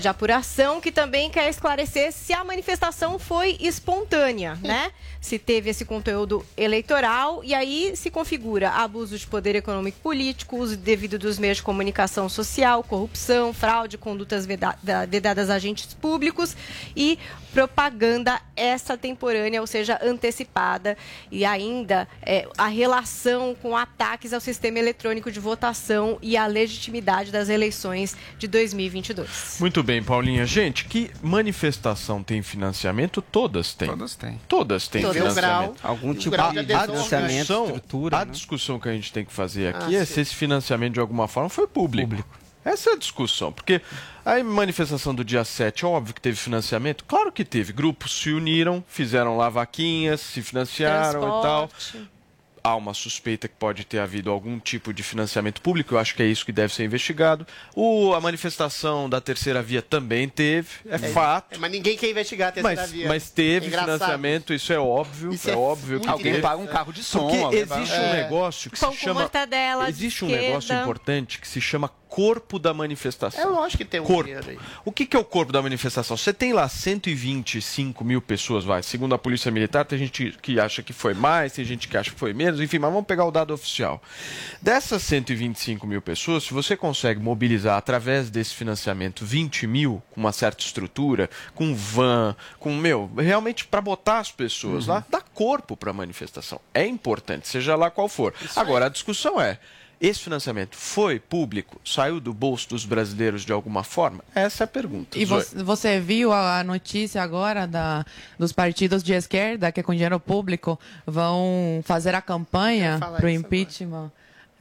de apuração, que também quer esclarecer se a manifestação foi espontânea, né? Se teve esse conteúdo eleitoral e aí se configura abuso de poder econômico e político, uso devido dos meios de comunicação social, corrupção, fraude, condutas veda- da- vedadas a agentes públicos e propaganda extratemporânea, ou seja, antecipada, e ainda é, a relação com ataques ao sistema eletrônico de votação e à legitimidade das eleições de 2022. Muito bem, Paulinha. Gente, que manifestação tem financiamento? Todas têm. Todas têm. Todas têm Todas. Financiamento. Grau. Algum tipo A- de a financiamento, discussão- estrutura, A né? discussão que a gente tem que fazer aqui Ah, é sim. se esse financiamento de alguma forma foi público. Essa é a discussão, porque a manifestação do dia 7, óbvio que teve financiamento? Claro que teve. Grupos se uniram, fizeram lá vaquinhas, se financiaram e tal. Há uma suspeita que pode ter havido algum tipo de financiamento público, eu acho que é isso que deve ser investigado. O, a manifestação da terceira via também teve, é, fato. É, mas ninguém quer investigar a terceira Mas, via. mas teve É engraçado. financiamento, isso é óbvio. Isso é, é óbvio. Alguém teve. paga um carro de som, Porque alguém existe um É. negócio que Pão se com chama. existe um negócio importante que se chama corpo da manifestação. É lógico que tem um corpo. aí. O que, que é o corpo da manifestação? Você tem lá 125 mil pessoas, vai. Segundo a Polícia Militar, tem gente que acha que foi mais, tem gente que acha que foi menos, enfim, mas vamos pegar o dado oficial. Dessas 125 mil pessoas, se você consegue mobilizar através desse financiamento 20 mil, com uma certa estrutura, com van, com, meu, realmente para botar as pessoas lá, dá corpo para a manifestação. É importante, seja lá qual for. Agora, a discussão é. Esse financiamento foi público? Saiu do bolso dos brasileiros de alguma forma? Essa é a pergunta. E Zoe. você, você viu a notícia agora da, dos partidos de esquerda que com dinheiro público vão fazer a campanha para o impeachment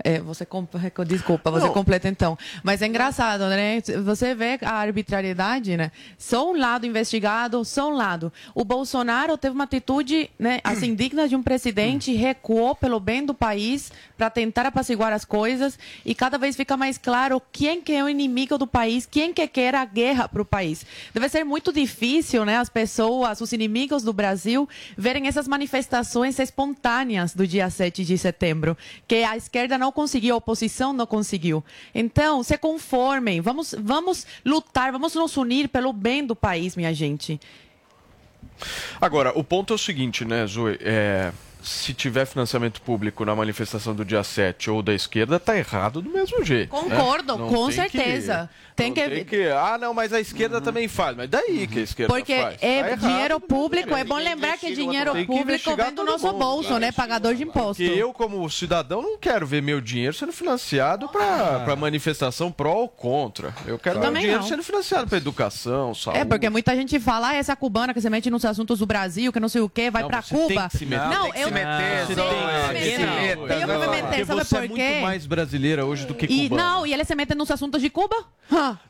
É, você comp... desculpa, você Não. completa então. Mas é engraçado, né? Você vê a arbitrariedade, né? Só um lado investigado, só um lado. O Bolsonaro teve uma atitude, né, assim, digna de um presidente, recuou pelo bem do país para tentar apaciguar as coisas e cada vez fica mais claro quem que é o inimigo do país, quem que quer a guerra para o país. Deve ser muito difícil, né, as pessoas, os inimigos do Brasil, verem essas manifestações espontâneas do dia 7 de setembro, que a esquerda não conseguiu, a oposição não conseguiu. Então, se conformem, vamos, vamos lutar, vamos nos unir pelo bem do país, minha gente. Agora, o ponto é o seguinte, né, Zoe? É, se tiver financiamento público na manifestação do dia 7 ou da esquerda, tá errado do mesmo jeito. Concordo, né? Com tem que- certeza. Tem que- tem que. Ah, não, mas a esquerda também faz. Mas daí que a esquerda Porque faz? é Tá errado. dinheiro público, é bom lembrar que é dinheiro público vem do nosso mundo, bolso, né? Pagador de imposto. Porque eu, como cidadão, não quero ver meu dinheiro sendo financiado para manifestação pró ou contra. Eu quero Eu meu dinheiro não. sendo financiado para educação, saúde. É, porque muita gente fala, ah, essa cubana que se mete nos assuntos do Brasil, que não sei o quê, vai você Cuba. Não, eu meter, sei, Zoe. me Tem que se meter. meter, Eu vou me Zoe. meter, Porque sabe você por é quê? muito mais brasileira hoje do que E, cubana. não, e ele se mete nos assuntos de Cuba?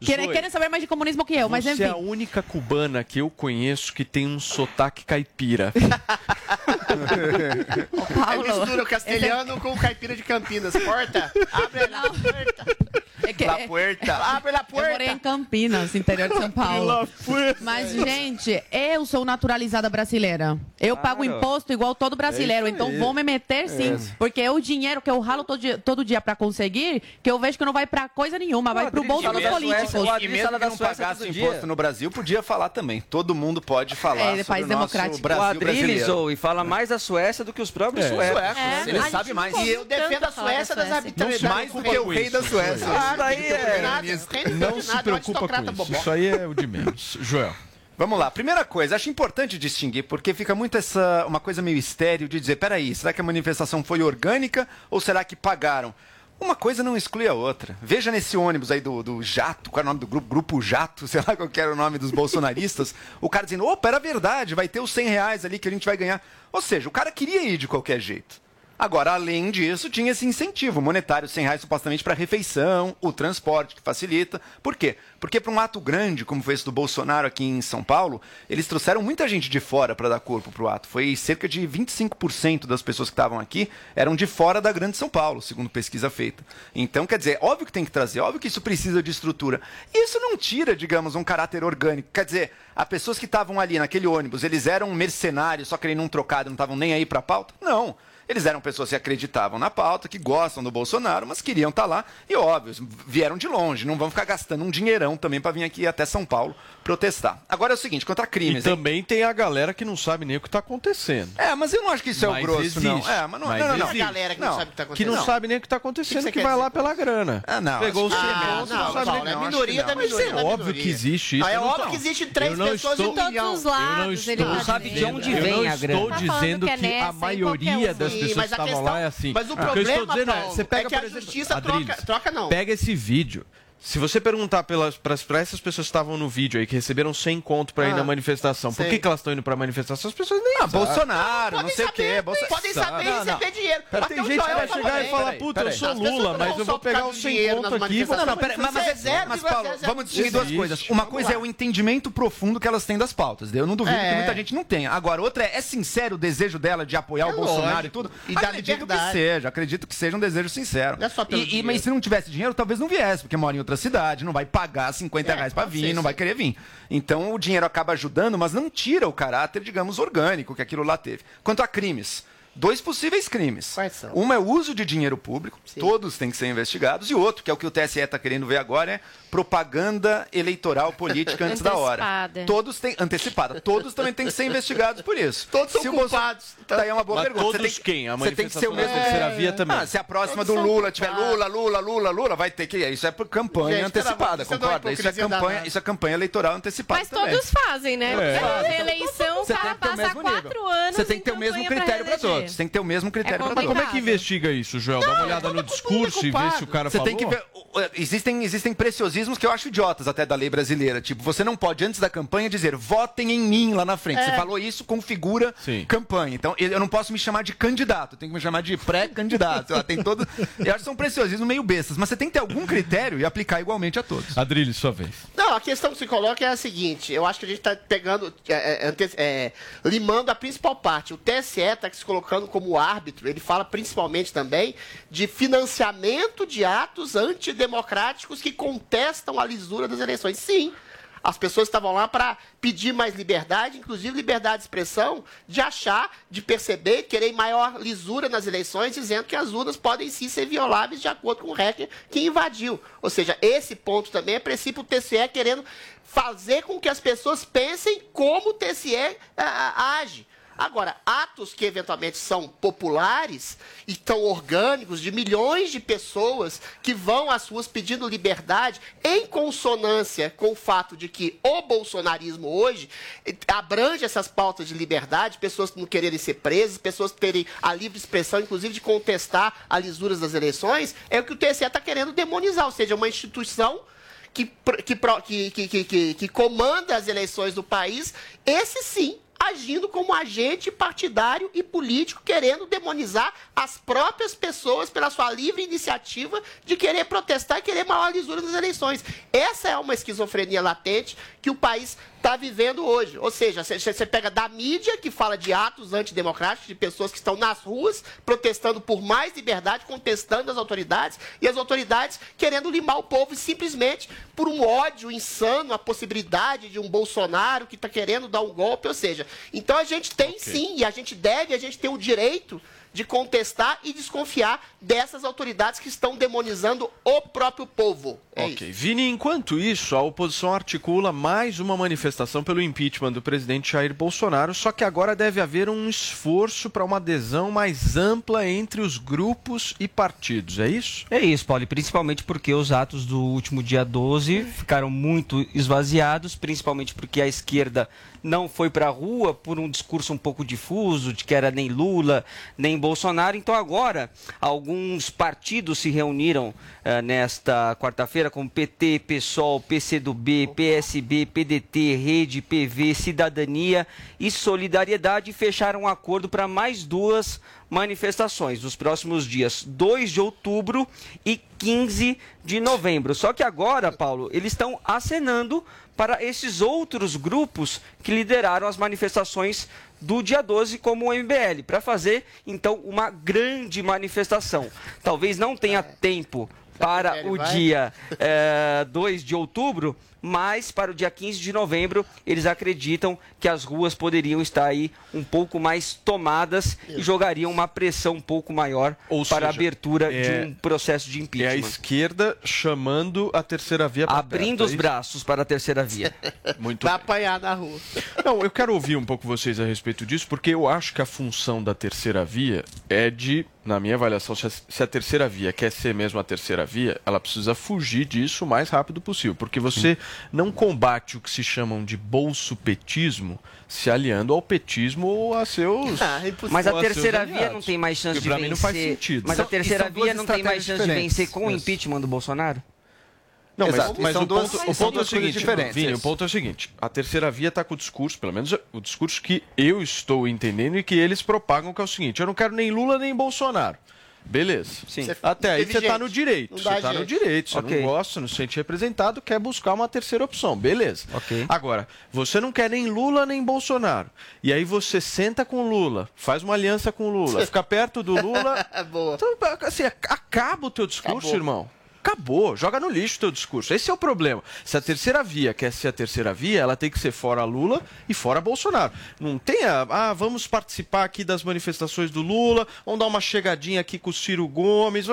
Querem, querem saber mais de comunismo que eu, mas Você enfim. é a única cubana que eu conheço que tem um sotaque caipira. Aí mistura o castelhano com o caipira de Campinas. Porta, abre a porta. É que- La puerta. Abre la Eu morei puerta. em Campinas, interior de São Paulo. Mas, gente, eu sou naturalizada brasileira. Eu pago imposto igual todo brasileiro. É então vou me meter sim. É. Porque é o dinheiro que eu ralo todo dia, todo dia pra conseguir, que eu vejo que não vai pra coisa nenhuma, vai pro bolso dos políticos. E mesmo que não pagasse imposto no Brasil, podia falar também. Todo mundo pode falar É, sobre país o democrático. O Brasil brasileiro. Zoe, fala mais da Suécia do que os próprios É. suecos. É, ele a sabe mais. E eu defendo a Suécia das arbitrariedades. Mais do que o rei da Suécia. Isso aí é- Não se preocupa com isso. Isso aí é o de menos. Joel. Vamos lá. Primeira coisa, acho importante distinguir, porque fica muito essa uma coisa meio estéreo de dizer, peraí, será que a manifestação foi orgânica ou será que pagaram? Uma coisa não exclui a outra. Veja nesse ônibus aí do, do Jato, qual é o nome do grupo? Grupo Jato, sei lá qual que era o nome dos bolsonaristas. o cara dizendo, opa, era verdade, vai ter os 100 reais ali que a gente vai ganhar. Ou seja, o cara queria ir de qualquer jeito. Agora, além disso, tinha esse incentivo monetário, 100 reais supostamente para refeição, o transporte, que facilita. Por quê? Porque para um ato grande, como foi esse do Bolsonaro aqui em São Paulo, eles trouxeram muita gente de fora para dar corpo para o ato. Foi cerca de 25% das pessoas que estavam aqui eram de fora da Grande São Paulo, segundo pesquisa feita. Então, quer dizer, óbvio que tem que trazer, óbvio que isso precisa de estrutura. Isso não tira, digamos, um caráter orgânico. Quer dizer, as pessoas que estavam ali naquele ônibus, eles eram mercenários, só querendo um trocado, não estavam nem aí para a pauta? Não. Eles eram pessoas que acreditavam na pauta, que gostam do Bolsonaro, mas queriam estar lá. E óbvio, vieram de longe, não vão ficar gastando um dinheirão também para vir aqui até São Paulo protestar. Agora é o seguinte, contra E crimes. hein? também tem a galera que não sabe nem o que está acontecendo. É, mas eu não acho que isso é o grosso, existe. não. É, mas não, Mas não, não, não. existe. A galera que não, sabe o que tá Que acontecendo. não sabe nem o que está acontecendo, que, quer vai lá dizer? pela grana. Ah, não, Pegou acho que- 100 Ah, não, não sabe Paulo, nem é não. minoria da Mas minoria é óbvio que existe isso. Ah, é Eu não óbvio que existe três eu não pessoas estou- de milhão. Todos os Eu não lados, ele estou tá Não sabe de dizendo. onde eu vem não a grana. estou Tá falando dizendo que é que, a maioria das pessoas que estavam lá é assim. mas o O que eu problema, estou é, Paulo, você pega, é que a por exemplo, justiça troca não. Pega esse vídeo. Se você perguntar para essas pessoas que estavam no vídeo aí, que receberam 100 conto para ir Ah, na manifestação, por sei. que, que elas estão indo para a manifestação? As pessoas nem Ah. Bolsonaro, não Podem sei o saber, quê. Bolso- podem saber Não, não. receber dinheiro. Pera, tem gente que vai chegar e falar, puta, eu sou Lula, não mas eu vou por pegar os do 100 dinheiro conto aqui Não, não, pera, mas, mas, Zero, mas, zero, Paulo, zero, vamos distinguir duas coisas. Uma Vamos coisa lá. é o entendimento profundo que elas têm das pautas. Eu não duvido É. que muita gente não tenha. Agora, outra é, é sincero o desejo dela de apoiar É o Bolsonaro e tudo? E acredito que seja, acredito que seja um desejo sincero. Não é e, dinheiro. mas se não tivesse dinheiro, talvez não viesse, porque mora em outra cidade, não vai pagar 50 É, reais pra pode vir, não vai querer vir. Então o dinheiro acaba ajudando, mas não tira o caráter, digamos, orgânico que aquilo lá teve. Quanto a crimes. Dois possíveis crimes. Quais são? Um é o uso de dinheiro público, todos têm que ser investigados, e outro, que é o que o TSE está querendo ver agora, é propaganda eleitoral política antes da hora. Antecipada. Todos têm. Antecipada. Todos também têm que ser investigados por isso. Todos são Se o Bolso- culpados. Então- Daí é uma boa Mas pergunta. todos Você tem, quem? A você tem que ser o mesmo. da terceira via também. Ah, se a próxima Todos do Lula tiver culpados. Lula, Lula, Lula, Lula, vai ter que. Isso é por campanha Gente, antecipada, é concorda? Isso é campanha, isso é campanha eleitoral antecipada. Mas também. todos fazem, né? É. Porque Reeleição, o Você cara tem que ter o passa mesmo quatro nível. anos Você tem que ter o mesmo critério para todos. Tem que ter o mesmo critério para Mas todos. como é que investiga isso, Joel? Dá uma olhada no discurso e vê se o cara Você falou. tem que ver. existem, existem preciosismos que eu acho idiotas até da lei brasileira. Tipo, você não pode, antes da campanha, dizer votem em mim lá na frente. É. Você falou isso, configura campanha. Então, eu não posso me chamar de candidato, eu tenho que me chamar de pré-candidato. Tem todo. Eu acho que são preciosismos meio bestas, mas você tem que ter algum critério e aplicar igualmente a todos. Adrilho, sua vez. Não, a questão que se coloca é a seguinte: eu acho que a gente está pegando, é, é, é, limando a principal parte. O TSE está se colocando como árbitro, ele fala principalmente também de financiamento de atos antidemocráticos que contestam a lisura das eleições. Sim. As pessoas estavam lá para pedir mais liberdade, inclusive liberdade de expressão, de achar, de perceber, querer maior lisura nas eleições, dizendo que as urnas podem sim ser violáveis de acordo com o hacker que invadiu. Ou seja, esse ponto também é princípio o TSE querendo fazer com que as pessoas pensem como o TSE ah, age. Agora, atos que eventualmente são populares e tão orgânicos, de milhões de pessoas que vão às ruas pedindo liberdade, em consonância com o fato de que o bolsonarismo hoje abrange essas pautas de liberdade, pessoas não quererem ser presas, pessoas terem a livre expressão, inclusive de contestar a lisuras das eleições, é o que o TSE está querendo demonizar, ou seja, uma instituição que, que, que, que, que, que, que comanda as eleições do país, esse sim agindo como agente partidário e político, querendo demonizar as próprias pessoas pela sua livre iniciativa de querer protestar e querer maior lisura nas eleições. Essa é uma esquizofrenia latente que o país está vivendo hoje. Ou seja, você pega da mídia, que fala de atos antidemocráticos, de pessoas que estão nas ruas protestando por mais liberdade, contestando as autoridades, e as autoridades querendo limar o povo simplesmente por um ódio insano, a possibilidade de um Bolsonaro que está querendo dar um golpe. Ou seja, então a gente tem sim, e a gente deve, a gente tem o direito de contestar e desconfiar dessas autoridades que estão demonizando o próprio povo. É ok. Vini, enquanto isso, a oposição articula mais uma manifestação pelo impeachment do presidente Jair Bolsonaro, só que agora deve haver um esforço para uma adesão mais ampla entre os grupos e partidos, é isso? É isso, Paulo, e principalmente porque os atos do último dia 12 ficaram muito esvaziados, principalmente porque a esquerda não foi para a rua por um discurso um pouco difuso, de que era nem Lula, nem Bolsonaro. Então agora, alguns partidos se reuniram eh, nesta quarta-feira, como PT, PSOL, PCdoB, PSB, PDT, Rede, PV, Cidadania e Solidariedade e fecharam um acordo para mais duas manifestações nos próximos dias 2 de outubro e 15 de novembro. Só que agora, Paulo, eles estão acenando para esses outros grupos que lideraram as manifestações do dia 12, como o MBL, para fazer então uma grande manifestação. Talvez não tenha tempo para o dia eh, 2 de outubro, mas para o dia 15 de novembro eles acreditam que as ruas poderiam estar aí um pouco mais tomadas e jogariam uma pressão um pouco maior para a seja, abertura é- de um processo de É a impeachment. esquerda chamando a terceira via pra Abrindo perto, é os isso? braços para a terceira via. Muito Vai apanhar na rua. Não, eu quero ouvir um pouco vocês a respeito disso, porque eu acho que a função da terceira via é de, na minha avaliação, se a, se a terceira via quer ser mesmo a terceira via, ela precisa fugir disso o mais rápido possível, porque você não combate o que se chamam de bolso-petismo se aliando ao petismo ou a seus. Ah, é impossível. Mas a terceira via não tem mais chance de vencer. mim não faz sentido. Mas São- a terceira via não tem mais chance de vencer com o impeachment do Bolsonaro? Não, mas, Exato, mas são o duas- ponto, o ponto é o seguinte, Vini, o ponto é o seguinte, a terceira via está com o discurso, pelo menos o discurso que eu estou entendendo e que eles propagam, que é o seguinte, eu não quero nem Lula nem Bolsonaro. Beleza. Sim. Até aí você está no direito. Não Você está no direito. Você Ok. não gosta, não se sente representado, quer buscar uma terceira opção. Beleza. Ok. Agora, você não quer nem Lula nem Bolsonaro. E aí você senta com Lula, faz uma aliança com Lula, fica perto do Lula. Boa. Então, assim, acaba o teu discurso, Acabou. irmão. Acabou, joga no lixo o teu discurso. Esse é o problema. Se a terceira via quer ser a terceira via, ela tem que ser fora Lula e fora Bolsonaro. Não tem a, ah, vamos participar aqui das manifestações do Lula, vamos dar uma chegadinha aqui com o Ciro Gomes.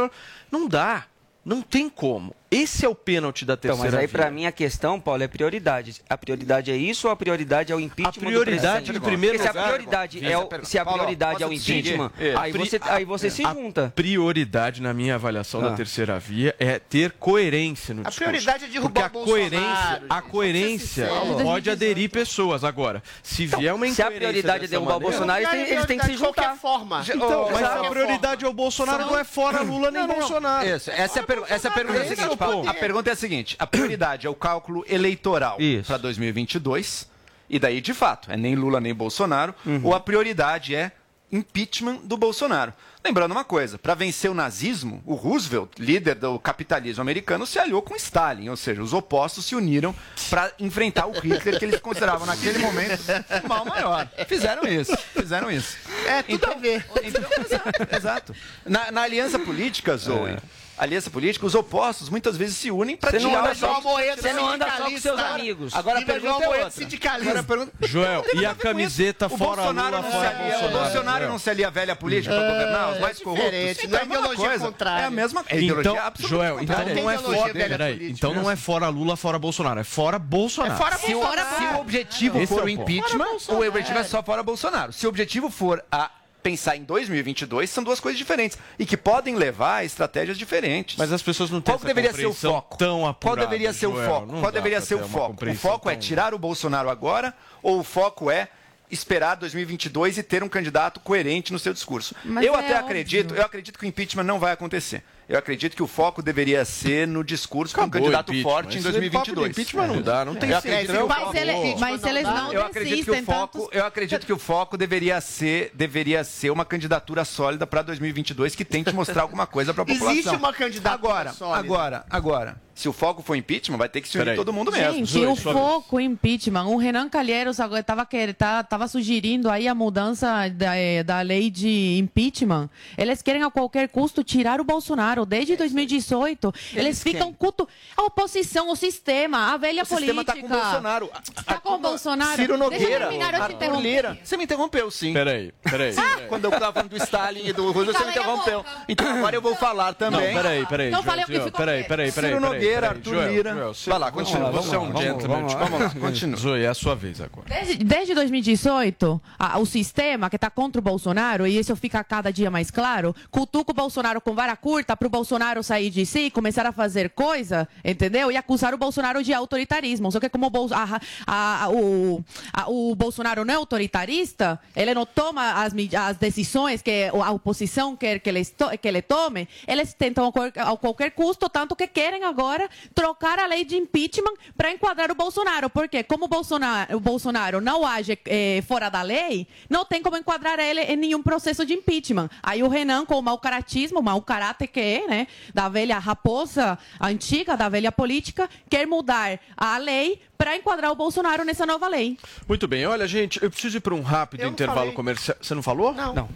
Não dá. Não tem como. Esse é o pênalti da Então, terceira mas aí via. pra mim a questão, Paulo, é prioridade. A prioridade é isso ou a prioridade é o impeachment A prioridade, do primeiro Porque se a lugar, prioridade é o, se a Paulo, prioridade é o impeachment, É, aí você, aí você se A junta. prioridade, na minha avaliação Ah. da terceira via, é ter coerência no A discurso. prioridade é derrubar Porque a o Bolsonaro, coerência, a coerência pode aderir pessoas. Agora, se vier uma se a prioridade é derrubar o Bolsonaro, eles têm- eles têm que se De qualquer juntar. forma. Então, mas a prioridade é o Bolsonaro, não é fora Lula nem Bolsonaro. Isso, essa é a, é a pergunta é seguinte. Paulo, a pergunta é a seguinte: a prioridade é o cálculo eleitoral para 2022, e daí, de fato, é nem Lula nem Bolsonaro, Uhum. ou a prioridade é impeachment do Bolsonaro. Lembrando uma coisa, para vencer o nazismo, o Roosevelt, líder do capitalismo americano, se aliou com Stalin, ou seja, os opostos se uniram para enfrentar o Hitler que eles consideravam naquele momento o mal maior. Fizeram isso, fizeram isso. É, tudo a ver. Então, exato, exato. Na, na aliança política, Zoe, aliança política, os opostos muitas vezes se unem para tirar anda os só- outros. você não anda só com seus amigos. Agora a pergunta é sindicalista. Pergunta... Joel, e a camiseta fora o Lula, não fora Bolsonaro, O Bolsonaro não se alia à velha política para É, governar os é mais corruptos. diferente, Então não é a mesma ideologia coisa. contrária. É a mesma é Então, ideologia Joel, então não é fora. então não é fora Lula, fora Bolsonaro, é fora Bolsonaro. É fora Se o, Bolsonaro. se o objetivo for é o o impeachment, o objetivo é só fora Bolsonaro. Se o objetivo for a pensar em 2022, são duas coisas diferentes e que podem levar a estratégias diferentes. Mas as pessoas não têm Qual essa deveria ser o foco? tão Qual apurada, deveria ser o Joel. foco? Não Qual deveria ser o foco? O foco é tão- tirar o Bolsonaro agora ou o foco é esperar 2022 e ter um candidato coerente no seu discurso? Mas eu é até óbvio. acredito, eu acredito que o impeachment não vai acontecer. Eu acredito que o foco deveria ser no discurso com um Acabou candidato forte em Esse papo de 2022. impeachment não dá, não tem Eu centrão. acredito que o Mas, foco- ele- mas eles não eu acredito que o foco, tanto. eu acredito que o foco deveria ser, deveria ser uma candidatura sólida para 2022 que tente mostrar alguma coisa para a população. Existe uma candidatura agora, sólida. agora, agora. Se o foco for impeachment, vai ter que se unir Peraí. todo mundo mesmo. Gente, o foco impeachment, o Renan Calheiros estava tá, tava sugerindo aí a mudança da, eh, da lei de impeachment. Eles querem a qualquer custo tirar o Bolsonaro. Desde 2018, eles, ficam culto a oposição, o sistema, a velha O sistema política. tá com o Bolsonaro. Tá com o Bolsonaro. Ciro Deixa eu Nogueira, terminar, eu te Arthur interrompi. Lira. Você me interrompeu, sim. Peraí, peraí. Quando eu estava falando do Stalin e do Roosevelt, você me interrompeu. Então agora eu vou falar Não, também. peraí, peraí. Não falei o que ficou peraí, peraí, peraí. Ciro peraí, Arthur Joel, Lira. Joel, você- Vai lá, vamos continua, Você é um vamos lá, gentleman. vamos lá, Vamos lá, continua. Zoe, é a sua vez agora. Desde, desde 2018, a- o sistema que está contra o Bolsonaro, e isso fica cada dia mais claro, cutuca o Bolsonaro com vara curta para o Bolsonaro sair de si, começar a fazer coisa, entendeu? E acusar o Bolsonaro de autoritarismo. Só que como o, a- a- a- o, a- o Bolsonaro não é autoritarista, ele não toma as, as decisões que a oposição quer que ele, to- que ele tome, eles tentam a qualquer custo, tanto que querem agora trocar a lei de impeachment para enquadrar o Bolsonaro. Porque como o Bolsonaro, o Bolsonaro não age eh, fora da lei, não tem como enquadrar ele em nenhum processo de impeachment. Aí o Renan, com o mau caratismo, o mau caráter que é, né, da velha raposa antiga, da velha política, quer mudar a lei para enquadrar o Bolsonaro nessa nova lei. Muito bem, olha, gente, eu preciso ir para um rápido intervalo falei. comercial. Você não falou? Não. Não.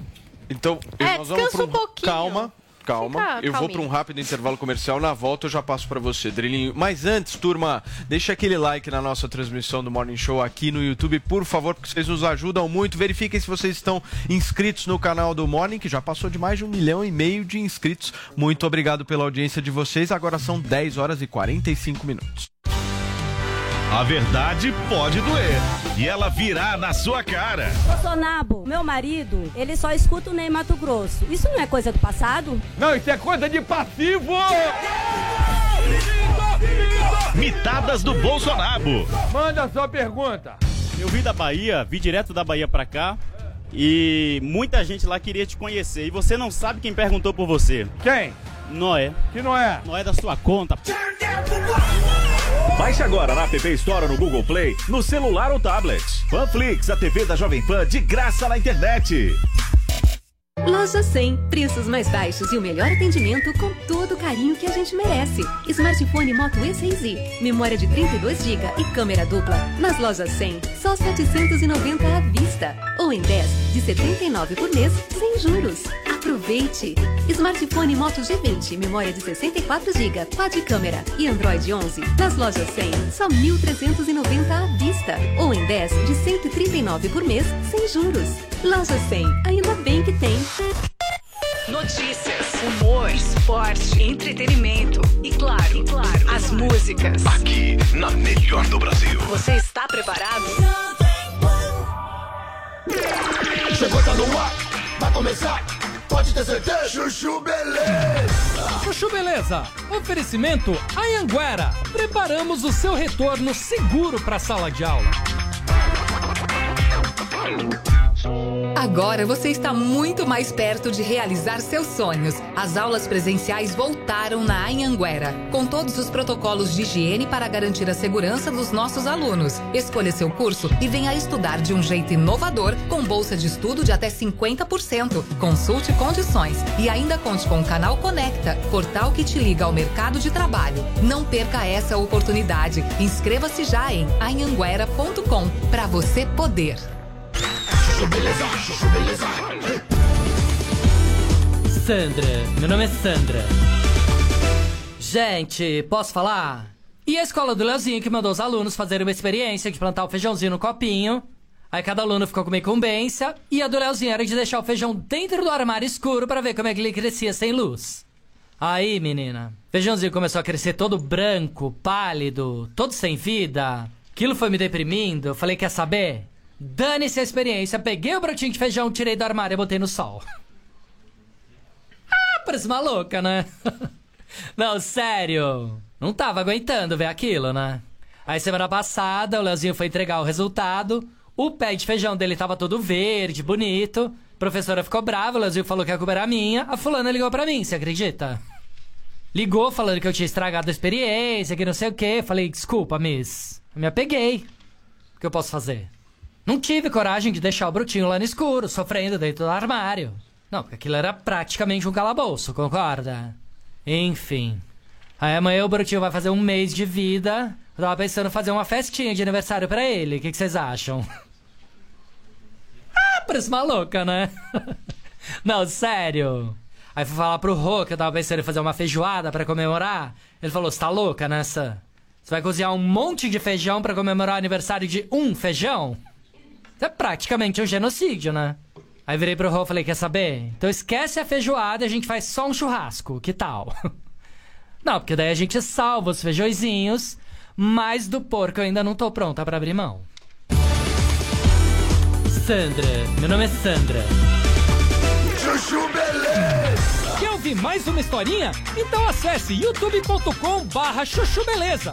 Então, É, nós vamos descansa pra um pouquinho. Calma. Calma, Fica eu vou para um rápido intervalo comercial. Na volta eu já passo para você, Drilinho. Mas antes, turma, deixa aquele like na nossa transmissão do Morning Show aqui no YouTube, por favor, porque vocês nos ajudam muito. Verifiquem se vocês estão inscritos no canal do Morning, que já passou de mais de um milhão e meio de inscritos. Muito obrigado pela audiência de vocês. Agora são 10 horas e 45 minutos. A verdade pode doer. E ela virá na sua cara. Bolsonaro, meu marido, ele só escuta o Ney Mato Grosso. Isso não é coisa do passado? Não, isso é coisa de passivo! Mitadas do Bolsonaro. Manda a sua pergunta. Eu vim da Bahia, vi direto da Bahia pra cá. E muita gente lá queria te conhecer. E você não sabe quem perguntou por você. Quem? Noé. Que Noé? Noé da sua conta. Baixe agora na App Store ou no Google Play, no celular ou tablet. Panflix, a TV da Jovem Pan de graça na internet. Loja 100. Preços mais baixos e o melhor atendimento com todo o carinho que a gente merece. Smartphone Moto E6i, memória de 32 GB e câmera dupla. Nas lojas 100, só 790 à vista. Ou em 10, de 79 por mês, sem juros. Aproveite! Smartphone Moto G20, memória de 64 GB, quad câmera e Android 11. Nas lojas 100, só 1.390 à vista. Ou em 10, de 139 por mês, sem juros. Loja 100, ainda bem que tem. Notícias, humor, esporte, entretenimento e claro, e claro, as músicas. Aqui, na melhor do Brasil. Você está preparado? Chegou, tá no ar, vai começar, pode ter certeza. Chuchu Beleza. Chuchu Beleza, oferecimento Anhanguera. Preparamos o seu retorno seguro para a sala de aula. Agora você está muito mais perto de realizar seus sonhos. As aulas presenciais voltaram na Anhanguera, com todos os protocolos de higiene para garantir a segurança dos nossos alunos. Escolha seu curso e venha estudar de um jeito inovador, com bolsa de estudo de até 50%. Consulte condições e ainda conte com o canal Conecta, portal que te liga ao mercado de trabalho. Não perca essa oportunidade. Inscreva-se já em anhanguera.com para você poder. Sandra, meu nome é Sandra. Gente, posso falar? E a escola do Leozinho que mandou os alunos fazerem uma experiência de plantar o feijãozinho no copinho. Aí cada aluno ficou com uma incumbência. E a do Leozinho era de deixar o feijão dentro do armário escuro para ver como é que ele crescia sem luz. Aí, menina, feijãozinho começou a crescer todo branco, pálido, todo sem vida. Aquilo foi me deprimindo. Eu falei, quer saber? Dane-se a experiência. Peguei o brotinho de feijão, tirei do armário e botei no sol. ah, parece maluca, né? Não, sério. Não tava aguentando ver aquilo, né? Aí semana passada, o Leozinho foi entregar o resultado. O pé de feijão dele tava todo verde, bonito. A professora ficou brava, o Leozinho falou que a culpa era minha. A fulana ligou pra mim, você acredita? Ligou falando que eu tinha estragado a experiência, que não sei o quê. Falei, desculpa, miss. Eu me apeguei. O que eu posso fazer? Não tive coragem de deixar o Brutinho lá no escuro, sofrendo dentro do armário. Não, porque aquilo era praticamente um calabouço, concorda? Enfim. Aí amanhã o Brutinho vai fazer um mês de vida. Eu tava pensando em fazer uma festinha de aniversário pra ele. O que, vocês acham? ah, parece maluca, né? Não, sério. Aí fui falar pro Rô que eu tava pensando em fazer uma feijoada pra comemorar. Ele falou: Você tá louca nessa? Você vai cozinhar um monte de feijão pra comemorar o aniversário de um feijão? É praticamente um genocídio, né? Aí virei pro Rô e falei: Quer saber? Então esquece a feijoada e a gente faz só um churrasco. Que tal? Não, porque daí a gente salva os feijõezinhos, mas do porco eu ainda não tô pronta pra abrir mão. Sandra, meu nome é Sandra. Chuchu Beleza! Quer ouvir mais uma historinha? Então acesse youtube.com barra chuchu beleza.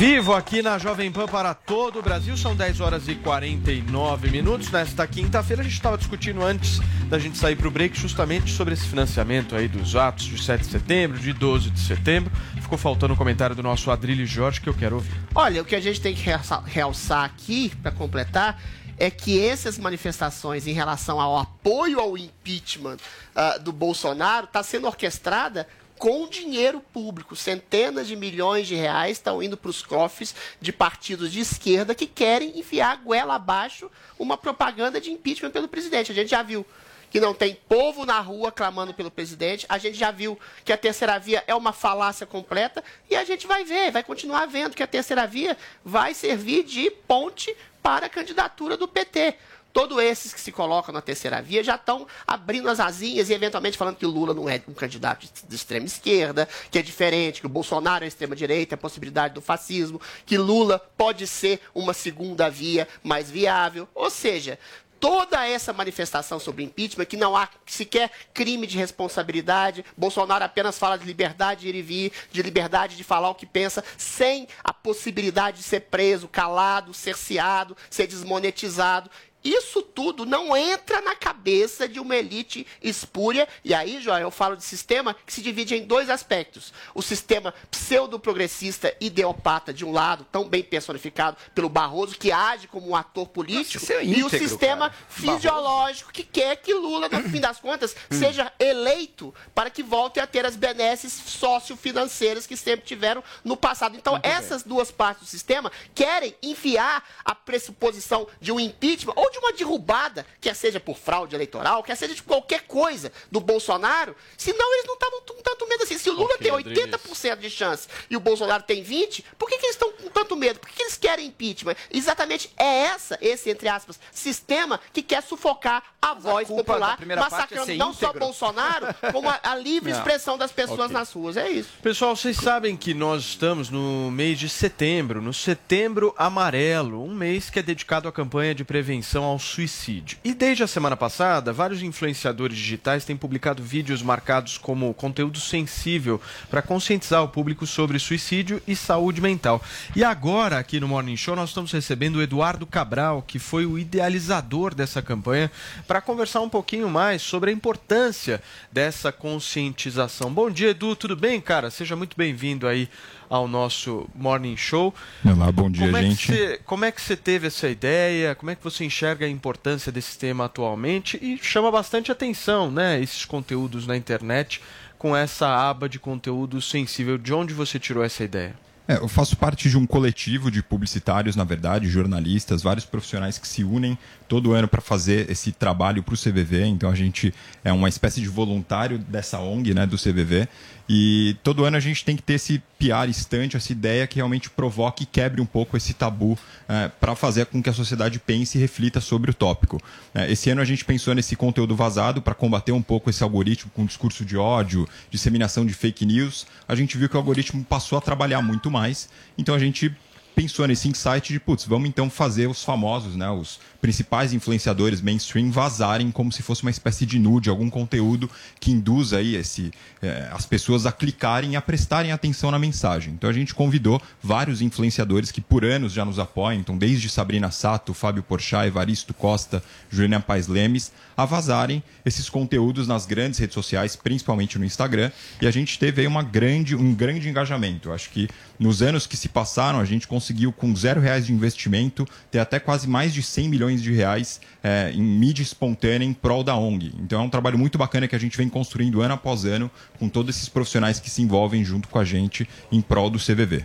Vivo aqui na Jovem Pan para todo o Brasil, são 10 horas e 49 minutos. Nesta quinta-feira, a gente estava discutindo antes da gente sair para o break justamente sobre esse financiamento aí dos atos de 7 de setembro, de 12 de setembro. Ficou faltando o um comentário do nosso Adrilho Jorge que eu quero ouvir. Olha, o que a gente tem que realçar, aqui, para completar, é que essas manifestações em relação ao apoio ao impeachment uh, do Bolsonaro está sendo orquestrada com dinheiro público. Centenas de milhões de reais estão indo para os cofres de partidos de esquerda que querem enfiar a goela abaixo uma propaganda de impeachment pelo presidente. A gente já viu que não tem povo na rua clamando pelo presidente. A gente já viu que a terceira via é uma falácia completa e a gente vai ver, vai continuar vendo que a terceira via vai servir de ponte para a candidatura do PT. Todos esses que se colocam na terceira via já estão abrindo as asinhas e eventualmente falando que Lula não é um candidato de extrema esquerda, que é diferente, que o Bolsonaro é extrema direita, a possibilidade do fascismo, que Lula pode ser uma segunda via mais viável. Ou seja, toda essa manifestação sobre impeachment, que não há sequer crime de responsabilidade, Bolsonaro apenas fala de liberdade de ir e vir, de liberdade de falar o que pensa, sem a possibilidade de ser preso, calado, cerceado, ser desmonetizado. Isso tudo não entra na cabeça de uma elite espúria. E aí, Joel, eu falo de sistema que se divide em dois aspectos. O sistema pseudo-progressista ideopata, de um lado, tão bem personificado pelo Barroso, que age como um ator político, Nossa, é e o íntegro, sistema cara. fisiológico, que quer que Lula, no fim das contas, seja eleito para que volte a ter as benesses sociofinanceiras que sempre tiveram no passado. Então, essas duas partes do sistema querem enfiar a pressuposição de um impeachment ou de uma derrubada, quer seja por fraude eleitoral, quer seja de qualquer coisa do Bolsonaro, senão eles não estavam com tanto medo assim. Se o Lula tem 80% de chance e o Bolsonaro tem 20%, por que, que eles estão com tanto medo? Por que, que eles querem impeachment? Exatamente é essa, esse, entre aspas, sistema que quer sufocar a voz culpa da popular, é massacrando ser não só íntegro. Bolsonaro, como a, a livre Não. expressão das pessoas Ok. nas ruas. É isso. Pessoal, vocês sabem que nós estamos no mês de setembro, no Setembro Amarelo, um mês que é dedicado à campanha de prevenção ao suicídio. E desde a semana passada, vários influenciadores digitais têm publicado vídeos marcados como conteúdo sensível para conscientizar o público sobre suicídio e saúde mental. E agora, aqui no Morning Show, nós estamos recebendo o Eduardo Cabral, que foi o idealizador dessa campanha, para conversar um pouquinho mais sobre a importância dessa conscientização. Bom dia, Edu, tudo bem, cara? Seja muito bem-vindo aí ao nosso Morning Show. Olá, bom dia, como é gente. Que você, como é que você teve essa ideia? Como é que você enxerga a importância desse tema atualmente? E chama bastante atenção, né, esses conteúdos na internet com essa aba de conteúdo sensível. De onde você tirou essa ideia? É, eu faço parte de um coletivo de publicitários, na verdade, jornalistas, vários profissionais que se unem todo ano para fazer esse trabalho para o CVV. Então a gente é uma espécie de voluntário dessa ONG, né, do CVV. E todo ano a gente tem que ter esse piar estante, essa ideia que realmente provoque e quebre um pouco esse tabu é, para fazer com que a sociedade pense e reflita sobre o tópico. É, esse ano a gente pensou nesse conteúdo vazado para combater um pouco esse algoritmo com discurso de ódio, disseminação de fake news. A gente viu que o algoritmo passou a trabalhar muito mais, então a gente pensou nesse insight de, putz, vamos então fazer os famosos, né, os principais influenciadores mainstream vazarem como se fosse uma espécie de nude, algum conteúdo que induza aí esse, eh, as pessoas a clicarem e a prestarem atenção na mensagem. Então a gente convidou vários influenciadores que por anos já nos apoiam, então desde Sabrina Sato, Fábio Porchat, Evaristo Costa, Juliana Paes Lemes, a vazarem esses conteúdos nas grandes redes sociais, principalmente no Instagram, e a gente teve aí uma grande, um grande engajamento. Acho que nos anos que se passaram, a gente conseguiu, com zero reais de investimento, ter até quase mais de 100 milhões de reais é, em mídia espontânea em prol da ONG. Então é um trabalho muito bacana que a gente vem construindo ano após ano com todos esses profissionais que se envolvem junto com a gente em prol do CVV.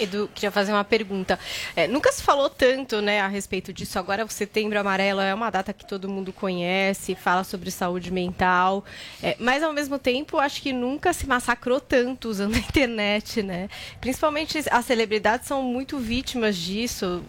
Edu, queria fazer uma pergunta. É, nunca se falou tanto né, a respeito disso. Agora, o Setembro Amarelo é uma data que todo mundo conhece, fala sobre saúde mental. É, mas, ao mesmo tempo, acho que nunca se massacrou tanto usando a internet. Né? Principalmente as celebridades são muito vítimas disso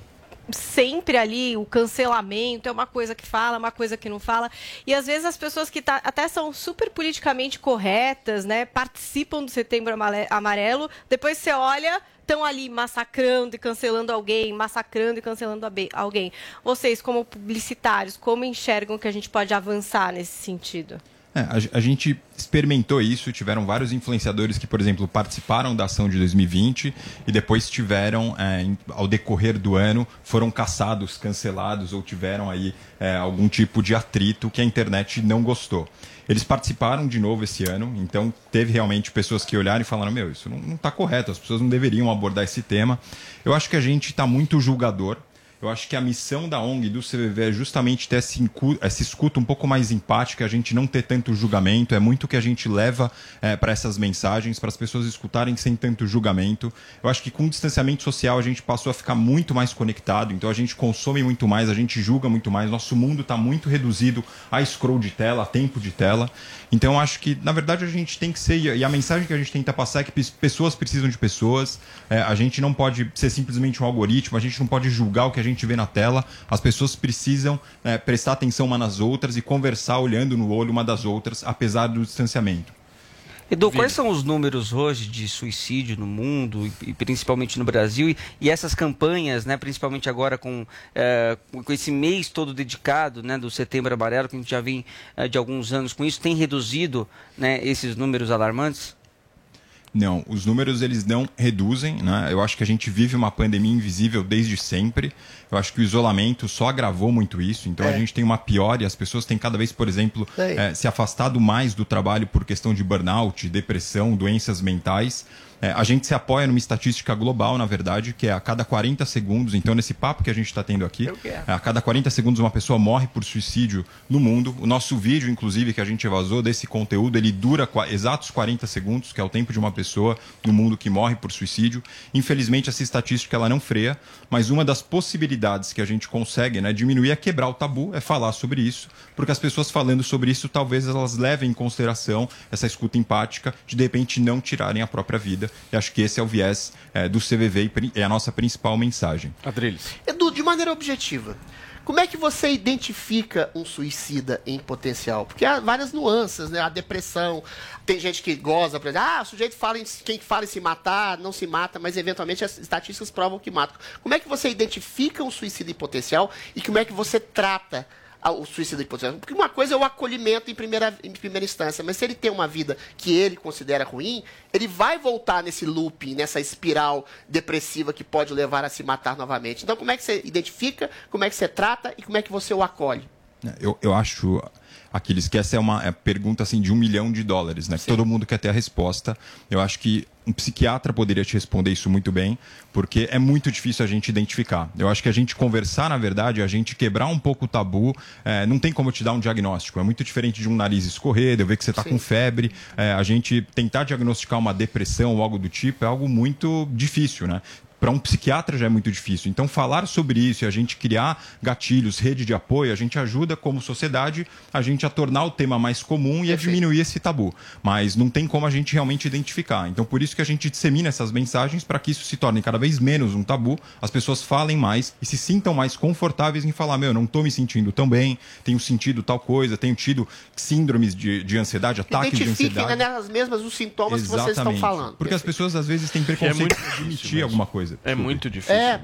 sempre ali o cancelamento é uma coisa que fala, uma coisa que não fala. E às vezes as pessoas que tá, até são super politicamente corretas, né, participam do Setembro Amarelo, depois você olha, estão ali massacrando e cancelando alguém, massacrando e cancelando alguém. Vocês, como publicitários, como enxergam que a gente pode avançar nesse sentido? É, a, a, gente experimentou isso, tiveram vários influenciadores que, por exemplo, participaram da ação de 2020 e depois tiveram, é, ao decorrer do ano, foram caçados, cancelados ou tiveram aí é, algum tipo de atrito que a internet não gostou. Eles participaram de novo esse ano, então teve realmente pessoas que olharam e falaram: Meu, isso não está correto, as pessoas não deveriam abordar esse tema. Eu acho que a gente está muito julgador eu acho que a missão da ONG do CVV é justamente ter essa escuta um pouco mais empática, a gente não ter tanto julgamento. É muito que a gente leva é, para essas mensagens, para as pessoas escutarem sem tanto julgamento. Eu acho que com o distanciamento social a gente passou a ficar muito mais conectado, então a gente consome muito mais, a gente julga muito mais. Nosso mundo está muito reduzido a scroll de tela, a tempo de tela. Então eu acho que, na verdade, a gente tem que ser, e a mensagem que a gente tenta passar é que pessoas precisam de pessoas, é, a gente não pode ser simplesmente um algoritmo, a gente não pode julgar o que a gente vê na tela. As pessoas precisam é, prestar atenção uma nas outras e conversar olhando no olho uma das outras, apesar do distanciamento. Edu, quais são os números hoje de suicídio no mundo e, principalmente no Brasil e, e, essas campanhas, né, principalmente agora com, é, com esse mês todo dedicado, né, do Setembro Amarelo, que a gente já vem é, de alguns anos com isso, tem reduzido, né, esses números alarmantes? Não, os números eles não reduzem, né? Eu acho que a gente vive uma pandemia invisível desde sempre. Eu acho que o isolamento só agravou muito isso. Então é. a gente tem uma pior e as pessoas têm cada vez, por exemplo, é, se afastado mais do trabalho por questão de burnout, depressão, doenças mentais. É, a gente se apoia numa estatística global, na verdade, que é a cada 40 segundos, então nesse papo que a gente está tendo aqui, é, a cada 40 segundos uma pessoa morre por suicídio no mundo. O nosso vídeo, inclusive, que a gente vazou desse conteúdo, ele dura exatos 40 segundos, que é o tempo de uma pessoa no mundo que morre por suicídio. Infelizmente, essa estatística ela não freia, mas uma das possibilidades que a gente consegue né, diminuir é quebrar o tabu, é falar sobre isso, porque as pessoas falando sobre isso, talvez elas levem em consideração essa escuta empática de, de repente, não tirarem a própria vida vida. E acho que esse é o viés é, do CVV e é a nossa principal mensagem. Adriles. Edu, de maneira objetiva, Como é que você identifica um suicida em potencial? Porque há várias nuances, né? A depressão, tem gente que goza, por exemplo, ah, o sujeito fala em, quem fala em se matar, não se mata, mas eventualmente as estatísticas provam que matam. Como é que você identifica um suicida em potencial e como é que você trata o suicida em potencial? Porque uma coisa é o acolhimento em primeira, em primeira instância, mas se ele tem uma vida que ele considera ruim, ele vai voltar nesse looping, nessa espiral depressiva que pode levar a se matar novamente. Então, como é que você identifica, como é que você trata e como é que você o acolhe? Eu, eu acho, Aquiles, que essa é uma é pergunta assim, de um milhão de dólares, né? Que todo mundo quer ter a resposta. Eu acho que um psiquiatra poderia te responder isso muito bem, porque é muito difícil a gente identificar. Eu acho que a gente conversar, na verdade, a gente quebrar um pouco o tabu, é, não tem como te dar um diagnóstico. É muito diferente de um nariz escorrer, de eu ver que você está com febre. É, a gente tentar diagnosticar uma depressão ou algo do tipo é algo muito difícil, né? Para um psiquiatra já é muito difícil. Então, falar sobre isso e a gente criar gatilhos, rede de apoio, a gente ajuda como sociedade a gente a tornar o tema mais comum e a diminuir esse tabu. Mas não tem como a gente realmente identificar. Então, por isso que a gente dissemina essas mensagens para que isso se torne cada vez menos um tabu, as pessoas falem mais e se sintam mais confortáveis em falar: meu, não estou me sentindo tão bem, tenho sentido tal coisa, tenho tido síndromes de, de ansiedade, ataques de Identifiquem ansiedade. né, as mesmas os sintomas que vocês estão falando. Porque as pessoas às vezes têm preconceito muito de admitir alguma coisa. É muito difícil. É,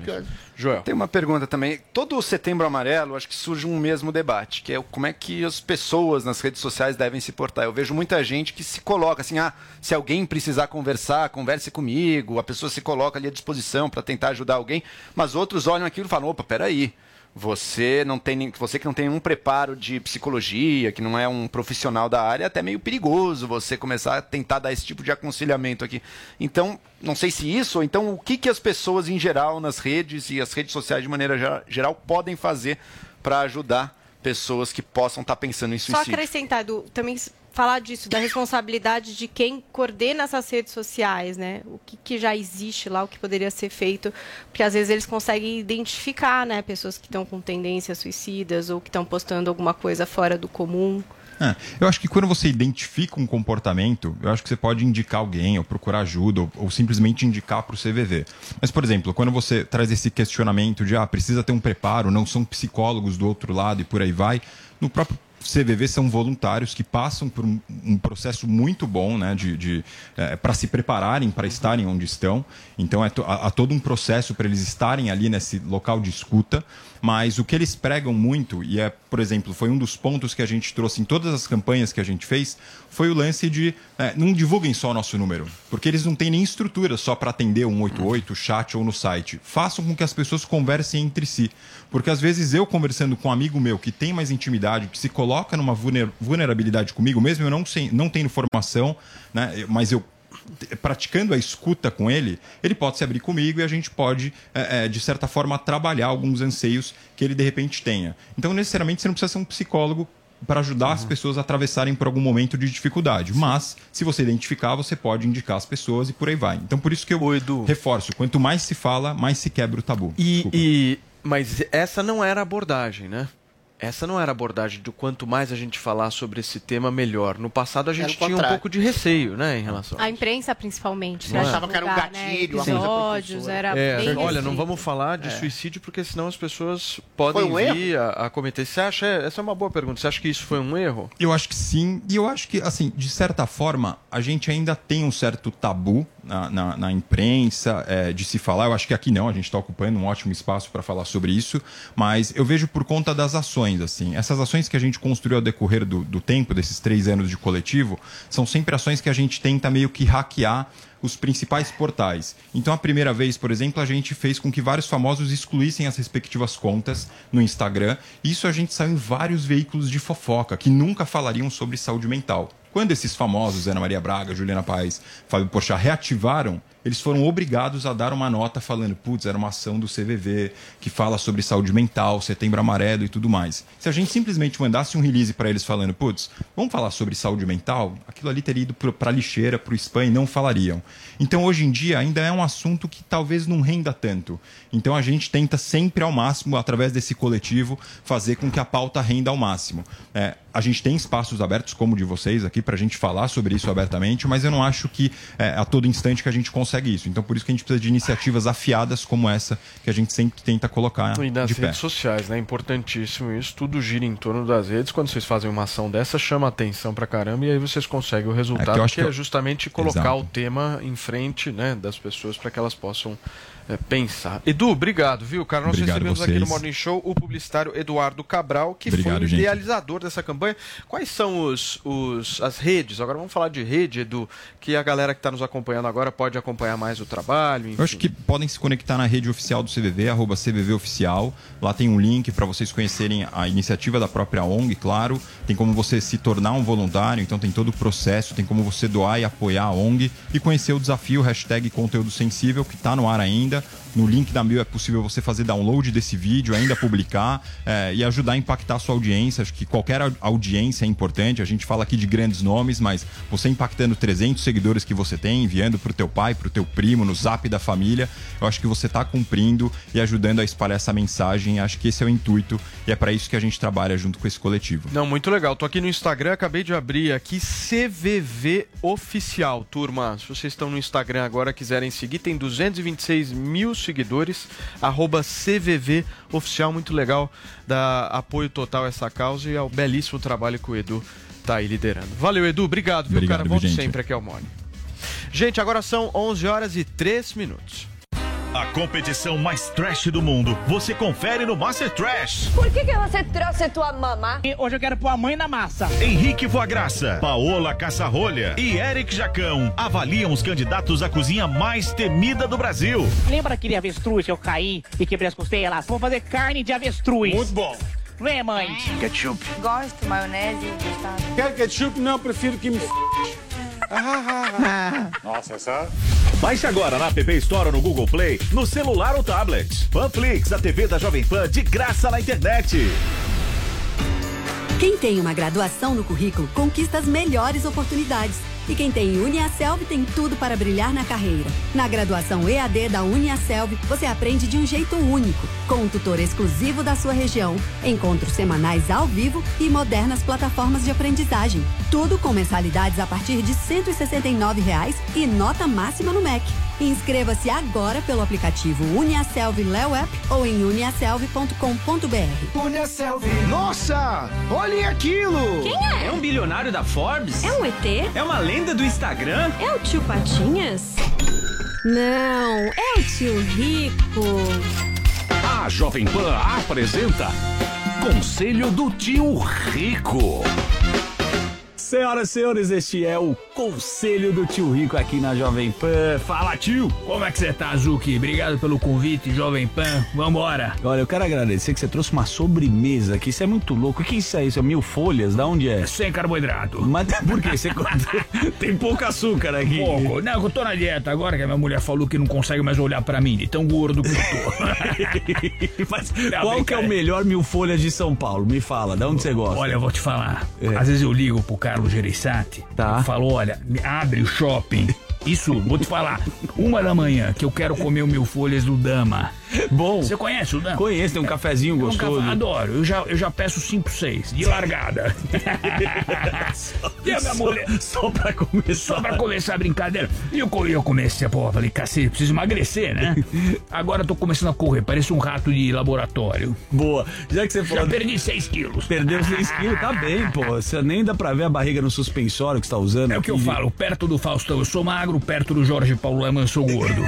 Joel. Tem uma pergunta também. Todo o setembro amarelo, acho que surge um mesmo debate, que é como é que as pessoas nas redes sociais devem se portar. Eu vejo muita gente que se coloca assim, ah, se alguém precisar conversar, converse comigo, a pessoa se coloca ali à disposição para tentar ajudar alguém, mas outros olham aquilo e falam, opa, peraí. Você não tem você que não tem nenhum preparo de psicologia, que não é um profissional da área, é até meio perigoso você começar a tentar dar esse tipo de aconselhamento aqui. Então, não sei se isso, ou então o que, que as pessoas em geral nas redes e as redes sociais de maneira gera- geral podem fazer para ajudar pessoas que possam estar pensando em Só suicídio. acrescentar, Edu, também falar disso, da responsabilidade de quem coordena essas redes sociais, né? O que, que já existe lá, o que poderia ser feito, porque às vezes eles conseguem identificar, né, pessoas que estão com tendências suicidas ou que estão postando alguma coisa fora do comum. É, eu acho que quando você identifica um comportamento, eu acho que você pode indicar alguém, ou procurar ajuda, ou, ou simplesmente indicar para o CVV. Mas, por exemplo, quando você traz esse questionamento de, ah, precisa ter um preparo, não são psicólogos do outro lado e por aí vai, no próprio CVV são voluntários que passam por um, processo muito bom né, de, de, para se prepararem para estarem onde estão. Então, é to- há todo um processo para eles estarem ali nesse local de escuta. Mas o que eles pregam muito, e é, por exemplo, foi um dos pontos que a gente trouxe em todas as campanhas que a gente fez, foi o lance de é, não divulguem só o nosso número, porque eles não têm nem estrutura só para atender o 188, chat ou no site. Façam com que as pessoas conversem entre si. Porque às vezes eu conversando com um amigo meu que tem mais intimidade, que se coloca numa vulner- vulnerabilidade comigo, mesmo eu não, sei, não tendo formação, né, mas eu praticando a escuta com ele, ele pode se abrir comigo e a gente pode, é, é, de certa forma, trabalhar alguns anseios que ele de repente tenha. Então, necessariamente, você não precisa ser um psicólogo para ajudar as pessoas a atravessarem por algum momento de dificuldade. Mas, se você identificar, você pode indicar as pessoas e por aí vai. Então, por isso que eu reforço: quanto mais se fala, mais se quebra o tabu. E, e- mas essa não era a abordagem, né? Essa não era a abordagem do quanto mais a gente falar sobre esse tema, melhor. No passado a gente tinha um pouco de receio, né, em relação A imprensa, principalmente. Não é? Achava que era um divulgar, gatilho, né, episódios, era É, bem olha, assim. não vamos falar de É. suicídio porque senão as pessoas podem um vir a, a cometer. Você acha? Essa é uma boa pergunta. Você acha que isso foi um erro? Eu acho que sim, e eu acho que, assim, de certa forma, a gente ainda tem um certo tabu na, na, na imprensa é, de se falar. Eu acho que aqui não, a gente está ocupando um ótimo espaço para falar sobre isso, mas eu vejo por conta das ações, assim. Essas ações que a gente construiu ao decorrer do, do tempo, desses três anos de coletivo, são sempre ações que a gente tenta meio que hackear os principais portais. Então, a primeira vez, por exemplo, a gente fez com que vários famosos excluíssem as respectivas contas no Instagram. Isso a gente saiu em vários veículos de fofoca que nunca falariam sobre saúde mental. Quando esses famosos, Ana Maria Braga, Juliana Paes, Fábio Porchat, reativaram, eles foram obrigados a dar uma nota falando, putz, era uma ação do CVV que fala sobre saúde mental, setembro amarelo e tudo mais. Se a gente simplesmente mandasse um release para eles falando, putz, vamos falar sobre saúde mental, aquilo ali teria ido para lixeira, para o spam e não falariam. Então, hoje em dia, ainda é um assunto que talvez não renda tanto. Então, a gente tenta sempre ao máximo, através desse coletivo, fazer com que a pauta renda ao máximo. É, a gente tem espaços abertos, como o de vocês aqui, para a gente falar sobre isso abertamente, mas eu não acho que é, a todo instante que a gente consegue consegue isso. Então por isso que a gente precisa de iniciativas afiadas como essa que a gente sempre tenta colocar E nas de pé. redes sociais, né? Importantíssimo isso. Tudo gira em torno das redes. Quando vocês fazem uma ação dessa, chama atenção pra caramba e aí vocês conseguem o resultado, É que eu acho que, que é eu- justamente colocar Exato. o tema em frente né, das pessoas para que elas possam é, pensar. Edu, obrigado, viu, cara? Nós Obrigado recebemos vocês. aqui no Morning Show o publicitário Eduardo Cabral, que Obrigado, foi o gente. idealizador dessa campanha. Quais são os, os, as redes? Agora vamos falar de rede, Edu, que a galera que está nos acompanhando agora pode acompanhar mais o trabalho. Enfim. Eu acho que podem se conectar na rede oficial do CVV, arroba CVV Oficial. Lá tem um link para vocês conhecerem a iniciativa da própria ONG, claro. Tem como você se tornar um voluntário, então tem todo o processo, tem como você doar e apoiar a ONG e conhecer o desafio hashtag conteúdo sensível, que está no ar ainda. No link da Mil é possível você fazer download desse vídeo, ainda publicar eh, e ajudar a impactar a sua audiência. Acho que qualquer au- audiência é importante. A gente fala aqui de grandes nomes, mas você impactando 300 seguidores que você tem, enviando para o teu pai, para o teu primo, no zap da família, eu acho que você está cumprindo e ajudando a espalhar essa mensagem. Acho que esse é o intuito e é para isso que a gente trabalha junto com esse coletivo. Não, muito legal. Tô aqui no Instagram, acabei de abrir aqui CVV Oficial, turma. Se vocês estão no Instagram agora quiserem seguir, tem 226 mil seguidores. Arroba CVV Oficial, muito legal. Dá apoio total a essa causa e ao belíssimo trabalho que o Edu tá aí liderando. Valeu, Edu. Obrigado, viu, Obrigado, cara? Volte sempre aqui ao Mone. Gente, agora são 11 horas e 3 minutos. A competição mais trash do mundo, você confere no Master Trash. Por que, que você trouxe tua mamá? Hoje eu quero pôr a mãe na massa. Henrique Voagraça, Paola Caçarolha e Eric Jacão avaliam os candidatos à cozinha mais temida do Brasil. Lembra aquele avestruz que eu caí e quebrei as costelas? Vou fazer carne de avestruz. Muito bom. Vem, mãe. Ketchup. Gosto, maionese e mostarda. Quer ketchup? Não, prefiro que me f... Nossa, essa. Baixe agora na App Store ou no Google Play, no celular ou tablet. Panflix, a TV da Jovem Pan de graça na internet. Quem tem uma graduação no currículo conquista as melhores oportunidades. E quem tem Uniaselv tem tudo para brilhar na carreira. Na graduação EAD da Uniaselv, você aprende de um jeito único, com um tutor exclusivo da sua região, encontros semanais ao vivo e modernas plataformas de aprendizagem. Tudo com mensalidades a partir de 169 reais e nota máxima no MEC. Inscreva-se agora pelo aplicativo Uniaselv Léo App ou em uniaselv.com.br. Uniaselv. Nossa! Olhem aquilo! Quem é? É um bilionário da Forbes? É um ET? É uma lenda do Instagram? É o tio Patinhas? Não, é o tio Rico. A Jovem Pan apresenta Conselho do Tio Rico. Senhoras e senhores, este é o Conselho do Tio Rico aqui na Jovem Pan. Fala, tio! Como é que você tá, Zuki? Obrigado pelo convite, Jovem Pan. Vambora. Olha, eu quero agradecer que você trouxe uma sobremesa aqui. Isso é muito louco. O que é isso? São mil folhas? Da onde é? Sem carboidrato. Mas por quê? Você tem pouco açúcar aqui. Pouco. Não, eu tô na dieta agora que a minha mulher falou que não consegue mais olhar pra mim, de tão gordo que eu tô. Mas qual que é o melhor mil folhas de São Paulo? Me fala, da onde você gosta? Olha, eu vou te falar. É. Às vezes eu ligo pro Carlos Gereissati. Tá. Eu falo, olha, abre o shopping. Isso, vou te falar. Uma da manhã que eu quero comer o mil folhas do Dama. Bom. Você conhece o Dama? Conheço, tem um cafezinho Um gostoso. café- adoro. Eu já, eu já peço 5, 6 de largada. e a minha Só- mulher. Só pra começar. Só pra começar a brincadeira. E eu, eu comecei, pô, falei, cacete, preciso emagrecer, né? Agora eu tô começando a correr, parece um rato de laboratório. Boa. Já que você Já falou. perdi 6 quilos. Perdeu 6 quilos, tá bem, pô. Você nem dá pra ver a barriga no suspensório que você tá usando. É o que eu falo, perto do Faustão eu sou magro, perto do Jorge Paulo Leman eu sou gordo.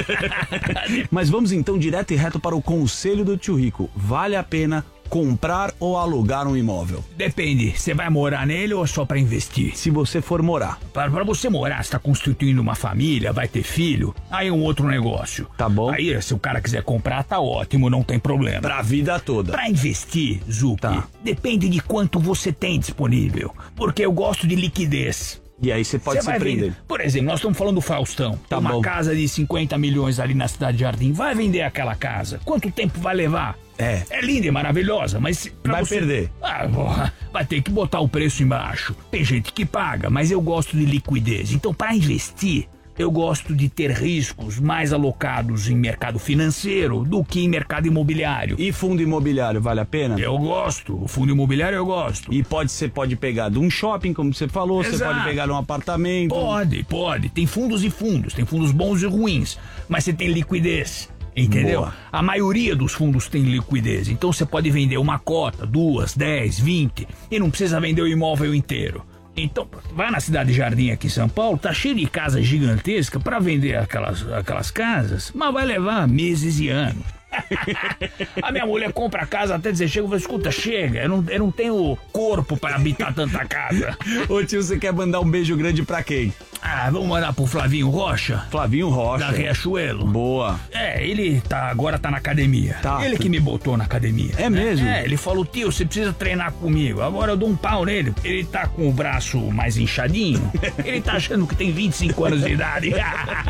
Mas vamos então direto e reto para o conselho do tio Rico. Vale a pena comprar ou alugar um imóvel? Depende, você vai morar nele ou é só pra investir? Se você for morar. Para, para você morar, você tá constituindo uma família, vai ter filho, aí é um outro negócio. Tá bom. Aí, se o cara quiser comprar, tá ótimo, não tem problema. Pra vida toda. Pra investir, Zuki, depende de quanto você tem disponível. Porque eu gosto de liquidez. E aí você pode Você se prender. vender. Por exemplo, nós estamos falando do Faustão. Tá uma bom. casa de 50 milhões ali na cidade de Jardim. Vai vender aquela casa. Quanto tempo vai levar? É. É linda e maravilhosa, mas. Vai você- perder. Ah, porra, vai ter que botar o preço embaixo. Tem gente que paga, mas eu gosto de liquidez. Então, para investir, eu gosto de ter riscos mais alocados em mercado financeiro do que em mercado imobiliário. E fundo imobiliário vale a pena? Eu gosto. O fundo imobiliário eu gosto. E pode você pode pegar de um shopping, como você falou, você Exato. pode pegar de um apartamento. Pode, pode. Tem fundos e fundos. Tem fundos bons e ruins. Mas você tem liquidez. Entendeu? Boa. A maioria dos fundos tem liquidez. Então você pode vender uma cota, duas, dez, vinte. E não precisa vender o imóvel inteiro. Então, vai na cidade Jardim aqui em São Paulo, tá cheio de casa gigantesca para vender aquelas, aquelas casas, mas vai levar meses e anos. a minha mulher compra a casa até dizer, chega e fala, escuta, chega, eu não, eu não tenho corpo para habitar tanta casa. Ô tio, você quer mandar um beijo grande pra quem? Ah, vamos mandar pro Flavinho Rocha? Flavinho Rocha. Da Riachuelo. Boa. É, ele tá, agora tá na academia. Tá. Ele que me botou na academia. É mesmo? É, ele falou, tio, você precisa treinar comigo. Agora eu dou um pau nele. Ele tá com o braço mais inchadinho. ele tá achando que tem 25 anos de idade.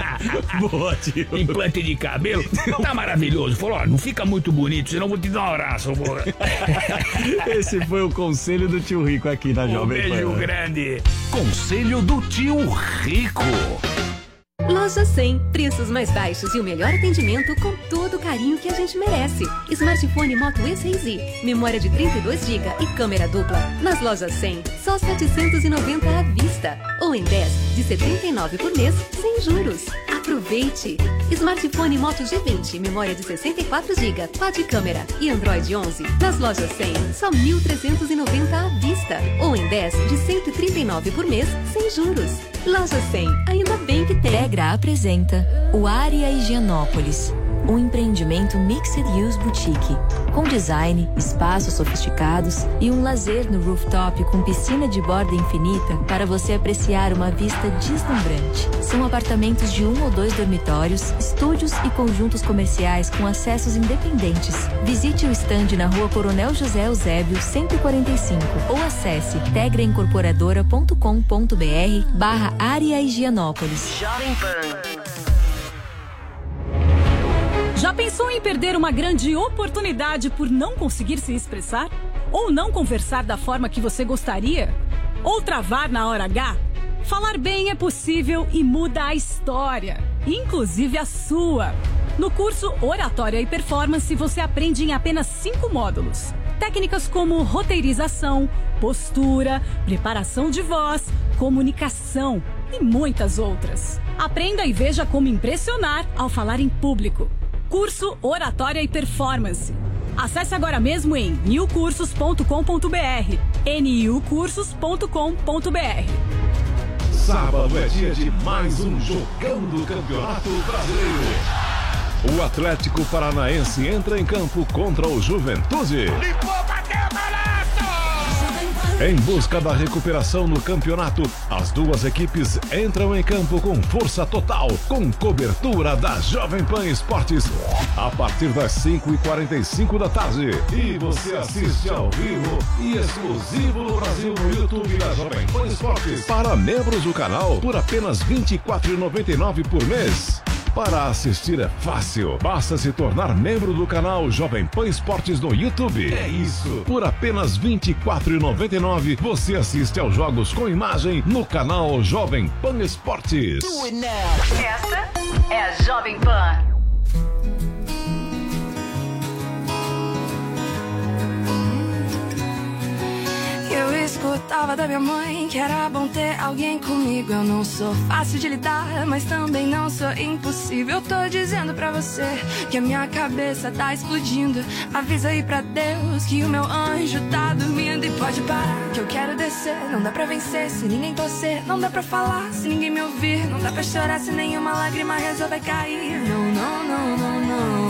Boa, tio. Implante de cabelo. Tá maravilhoso. Falou, ó, não fica muito bonito, senão eu vou te dar um abraço. Esse foi o conselho do tio Rico aqui na um Jovem beijo Pan. grande. Conselho do tio Rico rico. Loja 100. Preços mais baixos e o melhor atendimento com todo o carinho que a gente merece. Smartphone Moto E6i, memória de 32 GB e câmera dupla. Nas lojas 100, só 790 à vista. Ou em 10, de 79 por mês, sem juros. Aproveite! Smartphone Moto G20, memória de 64 GB, quad câmera e Android 11. Nas lojas 100, só 1.390 à vista. Ou em 10, de 139 por mês, sem juros. Loja 100, ainda bem que tem. Tegra apresenta o Área Higienópolis, um empreendimento Mixed Use Boutique, com design, espaços sofisticados e um lazer no rooftop com piscina de borda infinita para você apreciar uma vista deslumbrante. São apartamentos de um ou dois dormitórios, estúdios e conjuntos comerciais com acessos independentes. Visite o estande na rua Coronel José Eusébio, 145 ou acesse tegraincorporadora.com.br barra área Higienópolis. Jovem Pan. Já pensou em perder uma grande oportunidade por não conseguir se expressar? Ou não conversar da forma que você gostaria? Ou travar na hora H? Falar bem é possível e muda a história, inclusive a sua. No curso Oratória e Performance, você aprende em apenas cinco módulos. Técnicas como roteirização, postura, preparação de voz, comunicação e muitas outras. Aprenda e veja como impressionar ao falar em público. Curso Oratória e Performance. Acesse agora mesmo em newcursos.com.br. niucursos.com.br. Sábado é dia de mais um jogão do Campeonato Brasileiro. O Atlético Paranaense entra em campo contra o Juventude. Em busca da recuperação no campeonato, as duas equipes entram em campo com força total, com cobertura da Jovem Pan Esportes, a partir das 5h45 da tarde. E você assiste ao vivo e exclusivo no Brasil no YouTube da Jovem Pan Esportes. Para membros do canal, por apenas R$ 24,99 por mês. Para assistir é fácil. Basta se tornar membro do canal Jovem Pan Esportes no YouTube. É isso. Por apenas R$ 24,99 você assiste aos jogos com imagem no canal Jovem Pan Esportes. Esta é a Jovem Pan. Eu escutava da minha mãe que era bom ter alguém comigo. Eu não sou fácil de lidar, mas também não sou impossível. Eu tô dizendo pra você que a minha cabeça tá explodindo. Avisa aí pra Deus que o meu anjo tá dormindo. E pode parar, que eu quero descer. Não dá pra vencer se ninguém torcer. Não dá pra falar se ninguém me ouvir. Não dá pra chorar se nenhuma lágrima resolver cair. Não, não, não, não, não.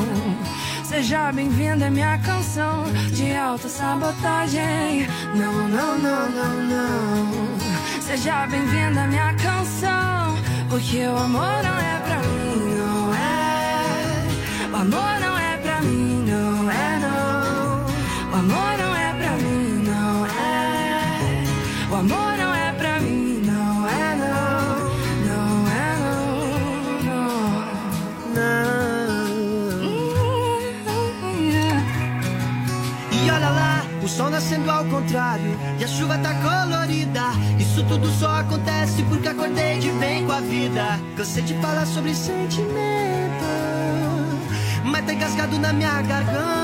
Seja bem-vindo, é minha canção de alta sabotagem. Não, não, não, não, não. Seja bem-vindo, é minha canção. Porque o amor não é pra mim, não é. O amor não é pra mim, não é, não. O amor não é pra mim, não é. O amor e a chuva tá colorida. Isso tudo só acontece porque acordei de bem com a vida. Cansei de falar sobre sentimento, mas tá engasgado na minha garganta.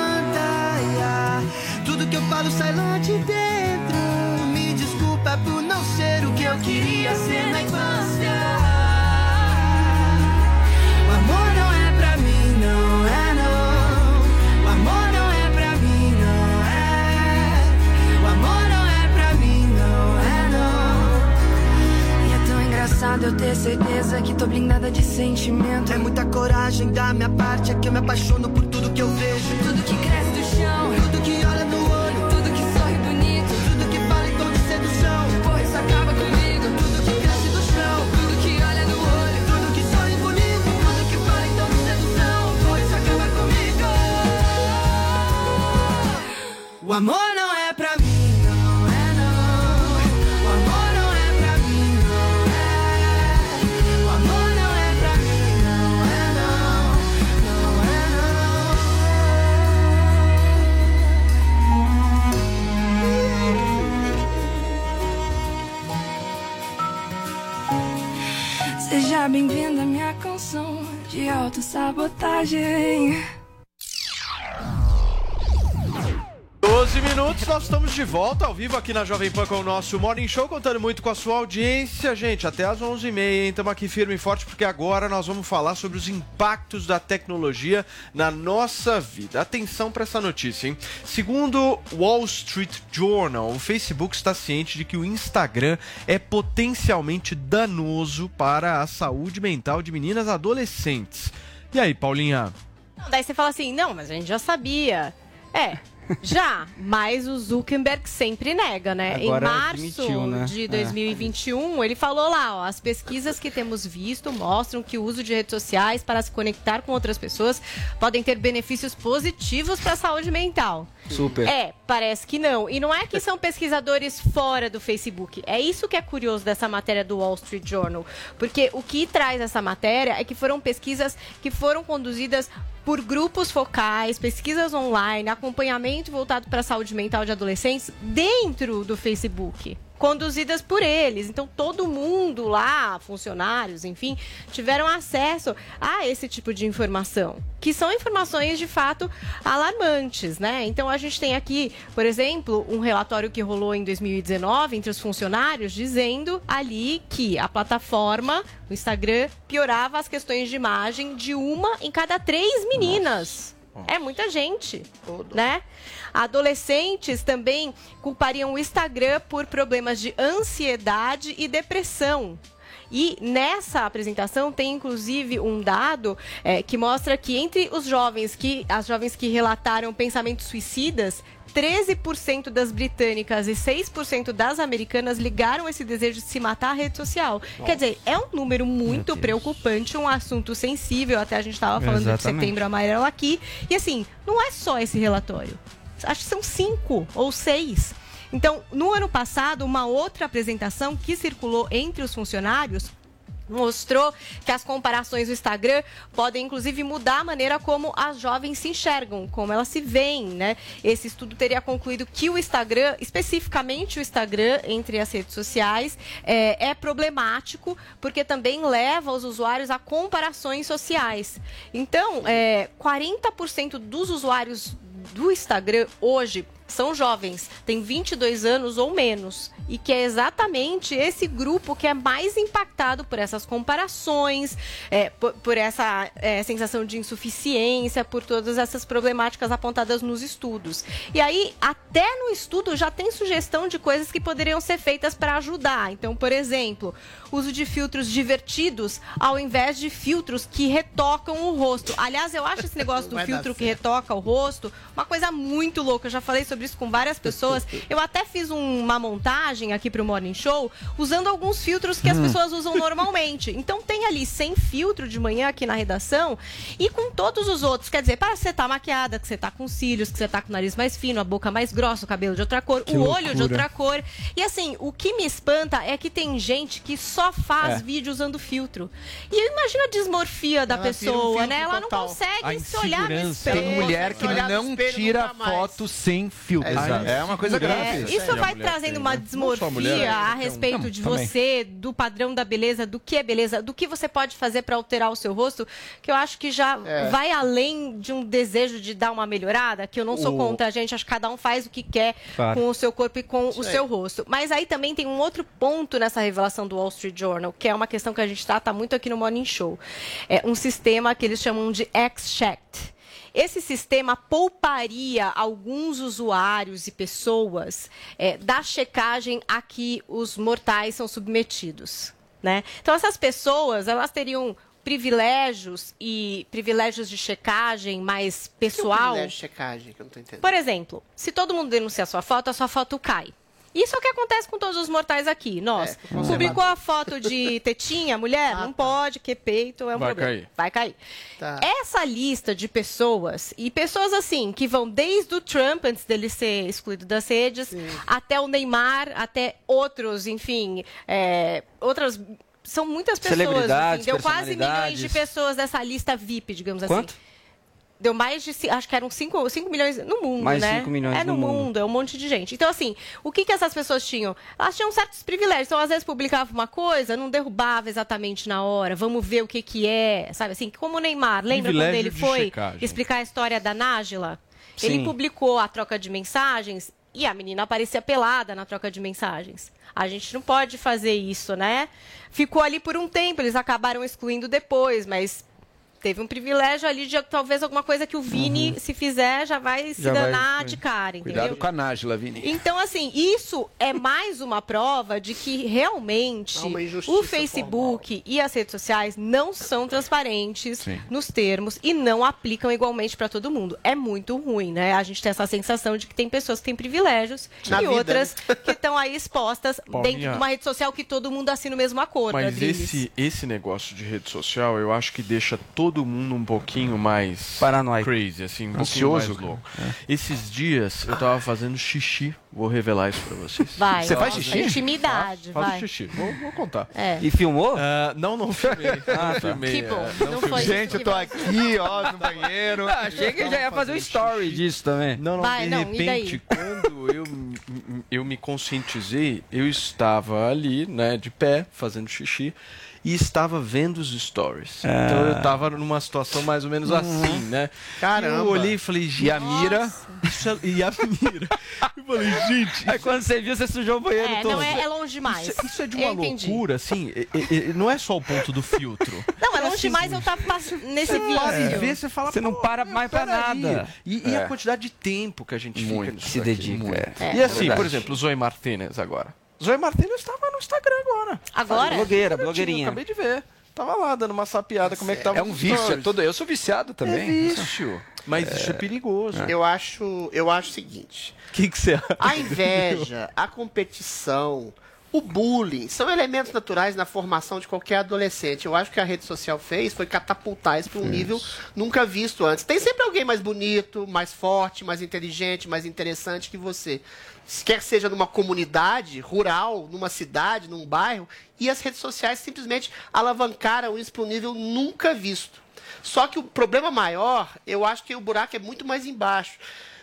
Tudo que eu falo sai lá de dentro. Me desculpa por não ser o que eu queria ser na infância. Eu ter certeza que tô blindada de sentimento. É muita coragem da minha parte, é que eu me apaixono por tudo que eu vejo. Tudo que cresce do chão, Tudo que olha no olho, tudo que sorri bonito. tudo que fala em tom de sedução. Pô, isso acaba comigo. Tudo que cresce do chão, Tudo que olha no olho. tudo que sorri bonito, tudo que fala em tom de sedução. Pois acaba comigo. O amor de autossabotagem. Minutos, nós estamos de volta ao vivo aqui na Jovem Pan com o nosso Morning Show, contando muito com a sua audiência, gente, até às 11h30, hein? Estamos aqui firme e forte porque agora nós vamos falar sobre os impactos da tecnologia na nossa vida. Atenção para essa notícia, hein? Segundo Wall Street Journal, o Facebook está ciente de que o Instagram é potencialmente danoso para a saúde mental de meninas adolescentes. E aí, Paulinha? Daí você fala assim, não, mas a gente já sabia. É, já, mas o Zuckerberg sempre nega, né? Agora em março admitiu, né? de É. 2021, ele falou lá, ó, as pesquisas que temos visto mostram que o uso de redes sociais para se conectar com outras pessoas podem ter benefícios positivos para a saúde mental. Super. É, parece que não. E não é que são pesquisadores fora do Facebook. É isso que é curioso dessa matéria do Wall Street Journal. Porque o que traz essa matéria é que foram pesquisas que foram conduzidas por grupos focais, pesquisas online, acompanhamento voltado para a saúde mental de adolescentes dentro do Facebook. Conduzidas por eles. Então, todo mundo lá, funcionários, enfim, tiveram acesso a esse tipo de informação. Que são informações de fato alarmantes, né? Então, a gente tem aqui, por exemplo, um relatório que rolou em 2019 entre os funcionários, dizendo ali que a plataforma, o Instagram, piorava as questões de imagem de uma em cada três meninas. É muita gente, né? Adolescentes também culpariam o Instagram por problemas de ansiedade e depressão. E nessa apresentação tem inclusive um dado eh, que mostra que entre os jovens que as jovens que relataram pensamentos suicidas, 13% das britânicas e 6% das americanas ligaram esse desejo de se matar à rede social. Quer dizer, é um número muito preocupante, um assunto sensível. Até a gente estava falando de Exatamente. setembro amarelo aqui. E assim, não é só esse relatório. Acho que são cinco ou seis. Então, no ano passado, uma outra apresentação que circulou entre os funcionários mostrou que as comparações do Instagram podem inclusive mudar a maneira como as jovens se enxergam, como elas se veem, né? Esse estudo teria concluído que o Instagram, especificamente o Instagram entre as redes sociais, é, é problemático porque também leva os usuários a comparações sociais. Então, é, 40% dos usuários do Instagram hoje são jovens, têm 22 anos ou menos. E que é exatamente esse grupo que é mais impactado por essas comparações, é, por, por essa é, sensação de insuficiência, por todas essas problemáticas apontadas nos estudos. E aí, até no estudo, já tem sugestão de coisas que poderiam ser feitas para ajudar. Então, por exemplo, uso de filtros divertidos ao invés de filtros que retocam o rosto. Aliás, eu acho esse negócio do filtro que retoca o rosto uma coisa muito louca. Eu já falei sobre isso com várias pessoas. Eu até fiz um- uma montagem aqui pro Morning Show usando alguns filtros que as Hum. pessoas usam normalmente. Então tem ali sem filtro de manhã aqui na redação e com todos os outros. Quer dizer, para você tá maquiada, que você tá com cílios, que você tá com o nariz mais fino, a boca mais grossa, o cabelo de outra cor, Que o olho de loucura. outra cor. E assim, o que me espanta é que tem gente que só faz É. vídeo usando filtro. E imagina a dismorfia da Ela um pessoa, filtro né? Ela não total. consegue A se olhar no espelho. Tem mulher que não espelho tira foto sem filtro. Exato. É uma coisa grave. É, isso vai trazendo uma desmorfia a respeito de você, do padrão da beleza, do que é beleza, do que você pode fazer para alterar o seu rosto, que eu acho que já É. vai além de um desejo de dar uma melhorada, que eu não sou O- contra, gente, acho que cada um faz o que quer Claro. com o seu corpo e com Isso o aí. seu rosto. Mas aí também tem um outro ponto nessa revelação do Wall Street Journal, que é uma questão que a gente trata muito aqui no Morning Show. É um sistema que eles chamam de X-Checked. Esse sistema pouparia alguns usuários e pessoas é, da checagem a que os mortais são submetidos. Né? Então, essas pessoas elas teriam privilégios e privilégios de checagem mais Que é pessoal. privilégio de checagem, que eu não tô entendendo. Por exemplo, se todo mundo denunciar sua foto, a sua foto cai. Isso é o que acontece com todos os mortais aqui. Nós, É, publicou a foto de tetinha, mulher, não pode, que peito é um Vai problema. cair. Vai cair. Tá. Essa lista de pessoas, e pessoas assim, que vão desde o Trump, antes dele ser excluído das redes, até o Neymar, até outros, enfim, é, outras... São muitas pessoas, Celebridades, assim, deu quase milhões de pessoas dessa lista VIP, digamos Quanto? assim. Deu mais de, acho que eram 5 milhões no mundo, Mais né? cinco milhões é no, no mundo. mundo. é um monte de gente. Então, assim, o que, que essas pessoas tinham? Elas tinham certos privilégios. Então, às vezes, publicava uma coisa, não derrubava exatamente na hora. Vamos ver o que que é, sabe? Assim, como o Neymar. Lembra quando Privilégio ele de foi checagem. explicar a história da Nájila? Ele Sim. publicou a troca de mensagens e a menina aparecia pelada na troca de mensagens. A gente não pode fazer isso, né? Ficou ali por um tempo, eles acabaram excluindo depois, mas teve um privilégio ali de talvez alguma coisa que o Vini, se fizer, já vai se Já vai- danar de cara, entendeu? Cuidado com a Nájila, Vini. Então, assim, isso é mais uma prova de que realmente o Facebook e as redes sociais não são transparentes nos termos e não aplicam igualmente para todo mundo. É muito ruim, né? A gente tem essa sensação de que tem pessoas que têm privilégios Na e vida, outras que estão aí expostas dentro Paulinha. de uma rede social que todo mundo assina o mesmo acordo. Mas Adriles. esse, esse negócio de rede social, eu acho que deixa todo mundo um pouquinho mais Paranoico. crazy, assim, um Ansioso, louco. Esses dias eu tava fazendo xixi, vou revelar isso pra vocês. Vai. Você faz xixi? Intimidade, Faço vai. xixi, vou, vou contar. É. E filmou? Ah, não, não filmei. Ah, não tá. filmei. Que bom, é, não filmei. foi Gente, eu tô aqui, ó, no banheiro. Ah, achei que já ia fazer um story disso também. Não, não, Vai, de não, e daí? repente, quando eu, eu me conscientizei, eu estava ali, né, de pé, fazendo xixi, e estava vendo os stories. Ah. Então eu estava numa situação mais ou menos assim, né? Caramba. E eu olhei e falei, gente... E a mira? É- e a mira? Eu falei, gente... Aí quando você viu, você sujou o banheiro É, todo. não é, é longe demais. Isso, isso é de uma loucura, assim, e- não é só o ponto do filtro. Não, é longe demais eu estar nesse Você para e vídeo. vê, você fala, Você não "Pô, para mais pra peraí." nada. E, e É. a quantidade de tempo que a gente fica Muito, nisso se aqui, dedica, muito. é. E assim, verdade. por exemplo, o Zoe Martinez agora. Zoe Martinez estava no Instagram agora. Agora? Blogueira, blogueirinha. acabei de ver. Tava lá dando uma sapiada, como é que tava É um vício, é todo. Eu sou viciado É também. vício. Mas isso é perigoso. Eu acho, eu acho o seguinte: O que que você acha? a inveja, a competição, o bullying são elementos naturais na formação de qualquer adolescente. Eu acho que a rede social fez foi catapultar isso para um nível nunca visto antes. Tem sempre alguém mais bonito, mais forte, mais inteligente, mais interessante que você. Quer seja numa comunidade rural, numa cidade, num bairro, e as redes sociais simplesmente alavancaram isso para um nível nunca visto. Só que o problema maior, eu acho que o buraco é muito mais embaixo.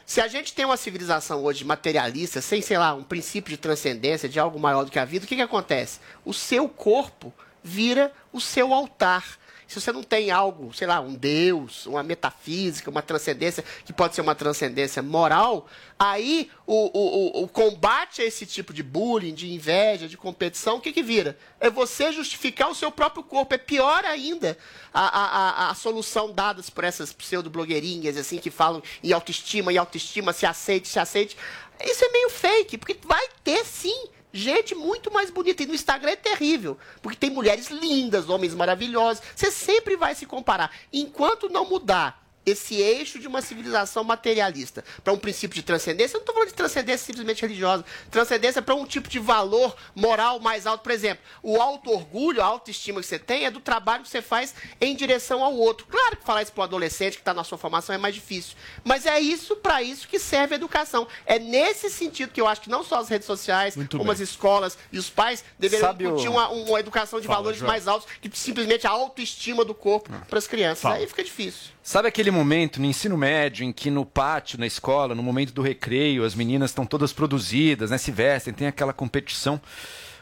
Se a gente tem uma civilização hoje materialista, sem, sei lá, um princípio de transcendência, de algo maior do que a vida, o que, que acontece? O seu corpo vira o seu altar. Se você não tem algo, sei lá, um Deus, uma metafísica, uma transcendência, que pode ser uma transcendência moral, aí o, o, o, o combate a esse tipo de bullying, de inveja, de competição, o que, que vira? É você justificar o seu próprio corpo. É pior ainda a, a, a, a solução dadas por essas pseudo-blogueirinhas, assim, que falam em autoestima, em autoestima, se aceite, se aceite. Isso é meio fake, porque vai ter sim gente muito mais bonita. E no Instagram é terrível, porque tem mulheres lindas, homens maravilhosos. Você sempre vai se comparar. Enquanto não mudar esse eixo de uma civilização materialista para um princípio de transcendência, eu não estou falando de transcendência simplesmente religiosa, transcendência para um tipo de valor moral mais alto. Por exemplo, o auto-orgulho, a autoestima que você tem é do trabalho que você faz em direção ao outro. Claro que falar isso para um adolescente que está na sua formação é mais difícil, mas é isso para isso que serve a educação. É nesse sentido que eu acho que não só as redes sociais, Muito como bem. as escolas e os pais deveriam Sabe o- uma, uma educação de Fala, valores João. mais altos que simplesmente a autoestima do corpo para as crianças. Fala. Aí fica difícil. Sabe aquele momento no ensino médio em que no pátio, na escola, no momento do recreio, as meninas estão todas produzidas, né, se vestem, tem aquela competição.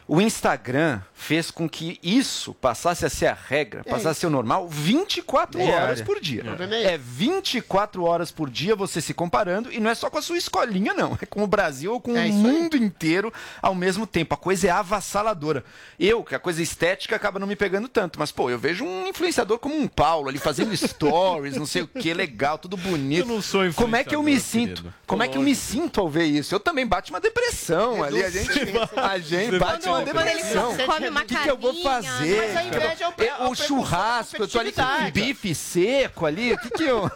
O Instagram fez com que isso passasse a ser a regra, É passasse a ser o normal 24 É. horas por dia. É É 24 horas por dia você se comparando e não é só com a sua escolinha, não. É com o Brasil ou com É o isso aí. mundo inteiro ao mesmo tempo. A coisa é avassaladora. Eu, que a coisa estética acaba não me pegando tanto, mas pô, eu vejo um influenciador como um Paulo ali fazendo stories, não sei o que, legal, tudo bonito. Eu não sou Como é que eu me sinto? querido. Como é que eu me sinto ao ver isso? Eu também bate uma depressão ali, a gente, a gente bate uma Quando ele come uma O que, que eu vou fazer? Mas a inveja é o- é É o o churrasco, eu tô ali com um bife seco ali, o que que eu...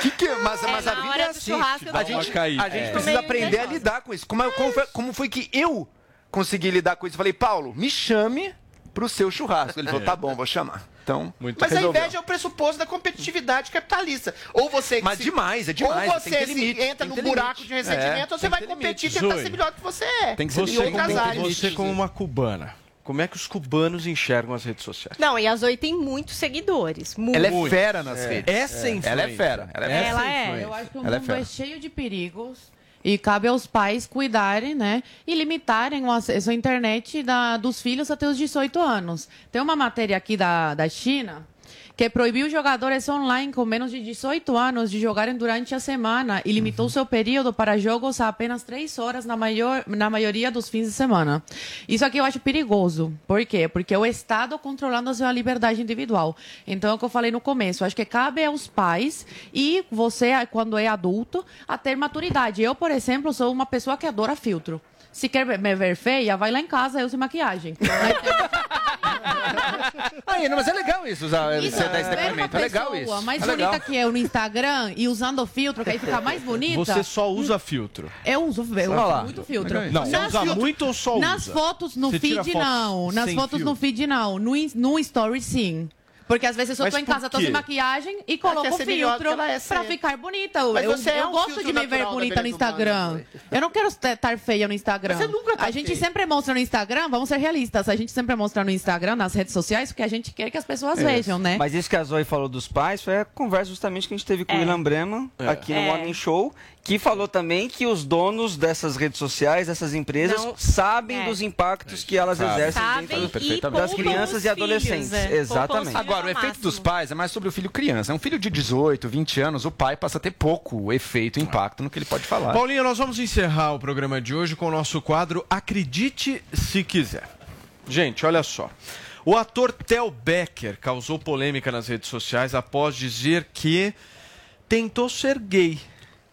Que que, mas, mas É, a na vida é assim. A gente, cair. a gente É. precisa aprender a lidar com isso. Como, como foi, como foi que eu consegui lidar com isso? Falei, Paulo, me chame pro seu churrasco. Ele falou, tá bom, vou chamar. Então, Muito Mas a resolveu. inveja é o pressuposto da competitividade capitalista. Ou você. Mas se- demais, é demais, Ou tem você que ter se limite, entra tem no buraco limite. de ressentimento, É, ou você vai competir e tentar Zoe. ser melhor que você é. Tem que ser em Você, outras como, áreas. você como uma cubana, como é que os cubanos enxergam as redes sociais? Não, e a Zoe tem muitos seguidores. Muito. Ela é fera nas redes. Essa é Ela é fera. Ela é fera. Ela é. Eu acho que o Ela é mundo é cheio de perigos e cabe aos pais cuidarem, né? E limitarem o acesso à internet da, dos filhos até os 18 anos. Tem uma matéria aqui da, da China que proibiu jogadores online com menos de 18 anos de jogarem durante a semana e limitou seu período para jogos a apenas 3 horas na, maior, na maioria dos fins de semana. Isso aqui eu acho perigoso. Por quê? Porque o Estado controlando a sua liberdade individual. Então, é o que eu falei no começo. Acho que cabe aos pais e você, quando é adulto, a ter maturidade. Eu, por exemplo, sou uma pessoa que adora filtro. Se quer me ver feia, vai lá em casa, eu sem maquiagem. Aí, não, mas é legal isso, usar, Isso, você dar esse uma depoimento. É legal isso. mais é bonita legal. que eu no Instagram e usando filtro, que aí fica mais bonita. Você só usa filtro. Eu uso, eu uso lá. muito filtro. Não, você Nas usa filtro- muito ou só Nas usa? fotos no Você feed, fotos não. Nas fotos no feed, não. No, no story, sim. Porque às vezes eu tô em casa, tô quê? sem maquiagem e quer coloco do filtro é pra sempre. ficar bonita. Eu, Mas eu, você é eu um gosto filtro de me ver bonita no humana, Instagram. Eu não quero estar feia no Instagram. Mas você nunca tá A gente feia. sempre mostra no Instagram, vamos ser realistas, a gente sempre mostra no Instagram, nas redes sociais, o que a gente quer que as pessoas vejam, né? Mas isso que a Zoe falou dos pais foi a conversa justamente que a gente teve com o É. William Breman É. aqui no É. Morning Show, que falou também que os donos dessas redes sociais, dessas empresas, Não- sabem É. dos impactos que elas Sabe. exercem Sabem dentro perfeitamente. das crianças e adolescentes. filhos, é. Exatamente. Agora, o efeito dos pais é mais sobre o filho criança. É um filho de 18, 20 anos, o pai passa a ter pouco efeito, impacto no que ele pode falar. Paulinho, nós vamos encerrar o programa de hoje com o nosso quadro Acredite se quiser. Gente, olha só. O ator Theo Becker causou polêmica nas redes sociais após dizer que tentou ser gay.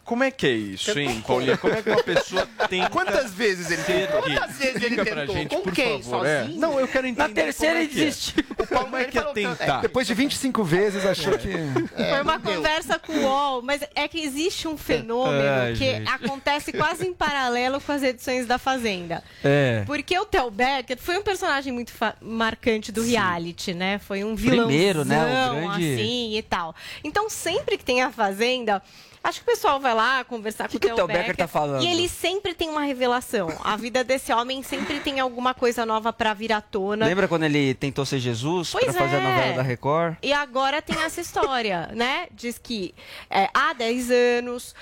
Como é que é isso, hein, Paulinho? Como é que uma pessoa tenta Quantas vezes ele tentou? gay? Quantas vezes ele Explica pra tentou? gente, Com por quem? favor. É. Não, eu quero entender Na terceira como é ele que é. desistiu. Como é que é tentar? Depois de 25 vezes, achou que... Foi uma conversa com o UOL, mas é que existe um fenômeno Ai, que gente. acontece quase em paralelo com as edições da Fazenda. É. Porque o Theo Becker foi um personagem muito marcante do reality, né? Foi um vilão Primeiro, né? O grande- assim e tal. Então, sempre que tem a Fazenda, acho que o pessoal vai lá conversar com que o Theo Theo Becker tá falando? E ele sempre tem uma revelação. A vida desse homem sempre tem alguma coisa nova pra vir à tona. Lembra quando ele tentou ser Jesus para fazer é. a novela da Record? E agora tem essa história, né? Diz que é, há 10 anos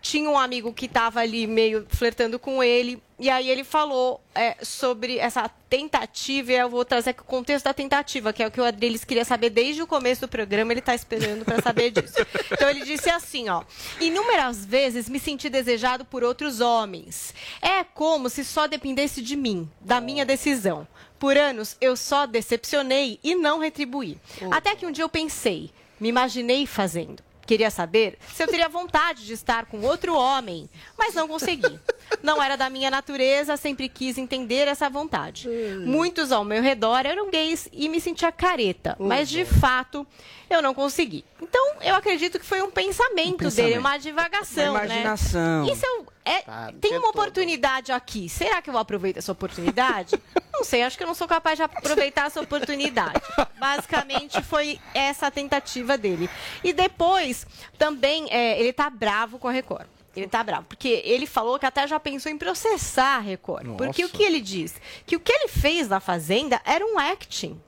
tinha um amigo que estava ali meio flertando com ele. E aí ele falou é, sobre essa tentativa, e eu vou trazer o contexto da tentativa, que é o que o Adriles queria saber desde o começo do programa, ele está esperando para saber disso. Então ele disse assim, ó: "Inúmeras vezes me senti desejado por outros homens. É como se só dependesse de mim, da minha decisão. Por anos eu só decepcionei e não retribuí. Até que um dia eu pensei, me imaginei fazendo. Queria saber se eu teria vontade de estar com outro homem, mas não consegui. Não era da minha natureza, sempre quis entender essa vontade. Muitos ao meu redor eram gays e me sentia careta, mas de fato eu não consegui. Então eu acredito que foi um pensamento, dele, pensamento. uma divagação, Uma né? imaginação. E se eu é, tem uma oportunidade aqui. Será que eu aproveito essa oportunidade? Não sei, acho que eu não sou capaz de aproveitar essa oportunidade. Basicamente foi essa a tentativa dele. E depois, também, é, ele tá bravo com a Record. Ele tá bravo, porque ele falou que até já pensou em processar a Record. Porque o Nossa. que ele diz? Que o que ele fez na Fazenda era um acting.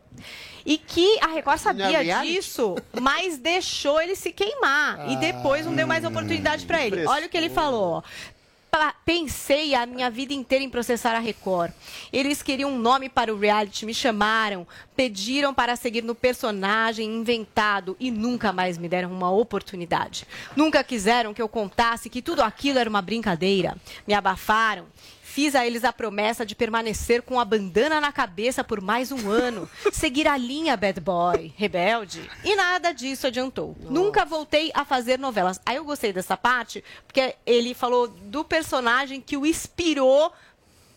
E que a Record sabia é reality? disso, mas deixou ele se queimar. e depois não deu mais oportunidade pra ele. Olha o que ele falou. Pensei a minha vida inteira em processar a Record. Eles queriam um nome para o reality, me chamaram, pediram para seguir no personagem inventado e nunca mais me deram uma oportunidade. Nunca quiseram que eu contasse que tudo aquilo era uma brincadeira. Me abafaram. Fiz a eles a promessa de permanecer com a bandana na cabeça por mais um ano, seguir a linha bad boy, rebelde. E nada disso adiantou. Nunca voltei a fazer novelas. Aí eu gostei dessa parte, porque ele falou do personagem que o inspirou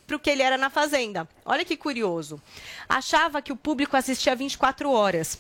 para o que ele era na Fazenda. Olha que curioso. Achava que o público assistia 24 horas.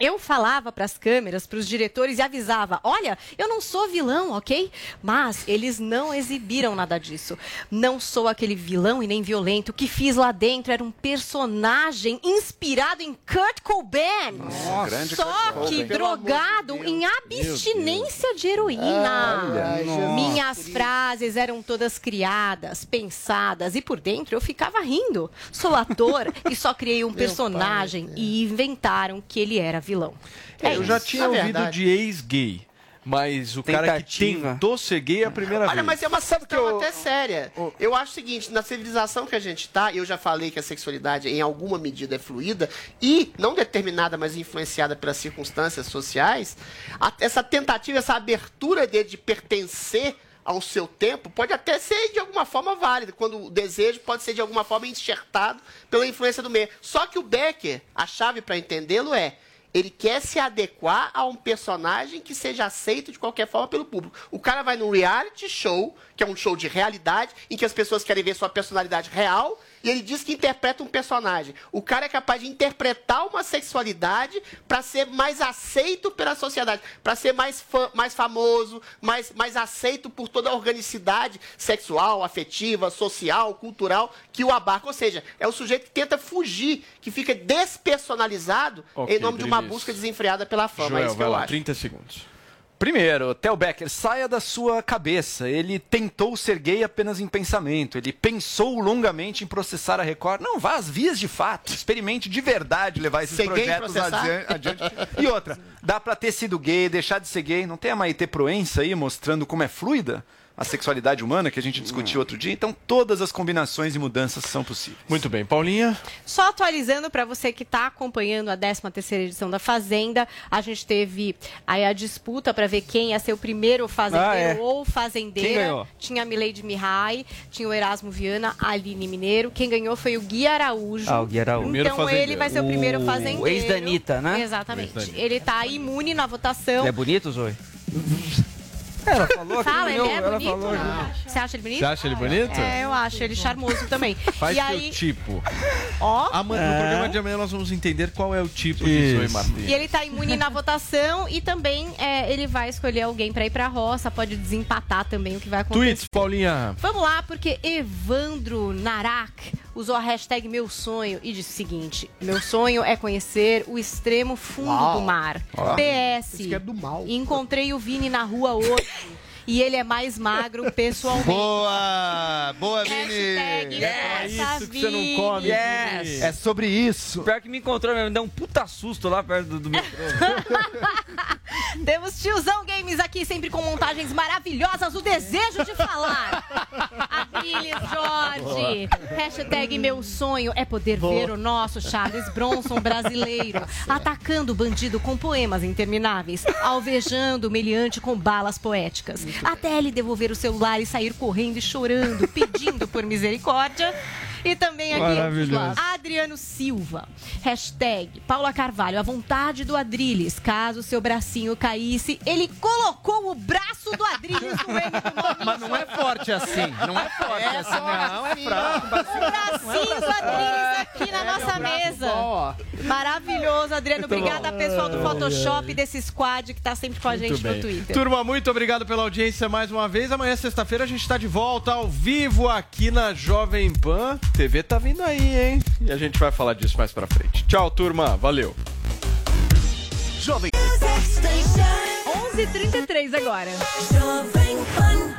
Eu falava para as câmeras, para os diretores e avisava: olha, eu não sou vilão, ok? Mas eles não exibiram nada disso. Não sou aquele vilão e nem violento. O que fiz lá dentro era um personagem inspirado em Kurt Cobain. grande Só Kurt que Cobain. drogado em abstinência de heroína. Olha, Jesus Minhas Cristo. frases eram todas criadas, pensadas e por dentro eu ficava rindo. Sou ator e só criei um personagem e inventaram que ele era vilão. É eu já tinha ouvido verdade. de ex-gay. Mas o cara que Tentativa. tentou ser gay é a primeira Olha, vez. mas é uma questão até séria. Eu acho o seguinte, na civilização que a gente tá, eu já falei que a sexualidade em alguma medida é fluida e não determinada, mas influenciada pelas circunstâncias sociais, a- essa tentativa, essa abertura dele de pertencer ao seu tempo pode até ser de alguma forma válida, quando o desejo pode ser de alguma forma enxertado pela influência do meio. Só que o Becker, a chave para entendê-lo é ele quer se adequar a um personagem que seja aceito de qualquer forma pelo público. O cara vai num reality show, que é um show de realidade, em que as pessoas querem ver sua personalidade real, e ele diz que interpreta um personagem. O cara é capaz de interpretar uma sexualidade para ser mais aceito pela sociedade, para ser mais, mais famoso, mais, mais aceito por toda a organicidade sexual, afetiva, social, cultural que o abarca. Ou seja, é o sujeito que tenta fugir, que fica despersonalizado Ok, em nome de uma busca desenfreada pela fama. é Joel, isso que eu lá, acho. 30 segundos. Primeiro, Theo Becker, saia da sua cabeça. Ele tentou ser gay apenas em pensamento. Ele pensou longamente em processar a Record. Não, vá às vias de fato. Experimente de verdade levar esses Ser projetos adiante. E outra, dá pra ter sido gay, deixar de ser gay. Não tem a Maite Proença aí mostrando como é fluida a sexualidade humana que a gente discutiu outro dia. Então, todas as combinações e mudanças são possíveis. Muito bem, Paulinha. Só atualizando para você que está acompanhando a 13ª edição da Fazenda, a gente teve aí a disputa para ver quem ia ser o primeiro fazendeiro Ah, é. ou fazendeira. Quem ganhou? Tinha a Milady Mihai, tinha o Erasmo Viana, a Aline Mineiro. Quem ganhou foi o Gui Araújo. Ah, o Gui Araújo. Primeiro Então ele fazendeiro. vai ser o primeiro O fazendeiro. ex da Anitta, né? Exatamente. O ex. Ele está imune na votação. Ele é bonito, Zoe? Ela falou que Fala, ele é ela bonito? falou. Você acha ele bonito? Você acha ele bonito? É, eu acho ele charmoso também. Faz e seu aí, tipo. ó. Amanhã, No É. programa de amanhã nós vamos entender qual é o tipo de Isso. Zoe Martins. E ele tá imune na votação e também é, ele vai escolher alguém pra ir pra roça, pode desempatar também o que vai acontecer. Tweets, Paulinha. Vamos lá, porque Evandro Narak usou a hashtag Meu Sonho e disse o seguinte: Meu sonho é conhecer o extremo fundo Uau. do mar. Ó. PS. Isso que é do mal. Encontrei o Vini na rua hoje. E ele é mais magro pessoalmente. Boa! Boa, Hashtag essa vida. Yes. É sobre isso. Pior que me encontrou mesmo, me deu um puta susto lá perto do, do metrô. Temos Tiozão Games aqui, sempre com montagens maravilhosas. O desejo de falar. Adriles Jorge. Hashtag meu sonho é poder Boa. ver o nosso Charles Bronson brasileiro atacando o bandido com poemas intermináveis, alvejando o meliante com balas poéticas, até ele devolver o celular e sair correndo e chorando, pedindo por misericórdia. E também aqui. Adriano Silva. Hashtag Paula Carvalho, a vontade do Adriles. Caso seu bracinho caísse, ele colocou o braço do Adriles no M do nome. Mas não é forte assim. Não é forte assim, não. É fraco. O bracinho do Adriles aqui na nossa mesa. Maravilhoso, Adriano. Obrigada, pessoal do Photoshop, desse squad que tá sempre com a gente no. Twitter. Turma, muito obrigado pela audiência mais uma vez. Amanhã, sexta-feira, a gente está de volta ao vivo aqui na Jovem Pan. TV tá vindo aí, hein? E a gente vai falar disso mais pra frente. Tchau, turma. Valeu. Jovem 11h33 agora. Jovem Pan.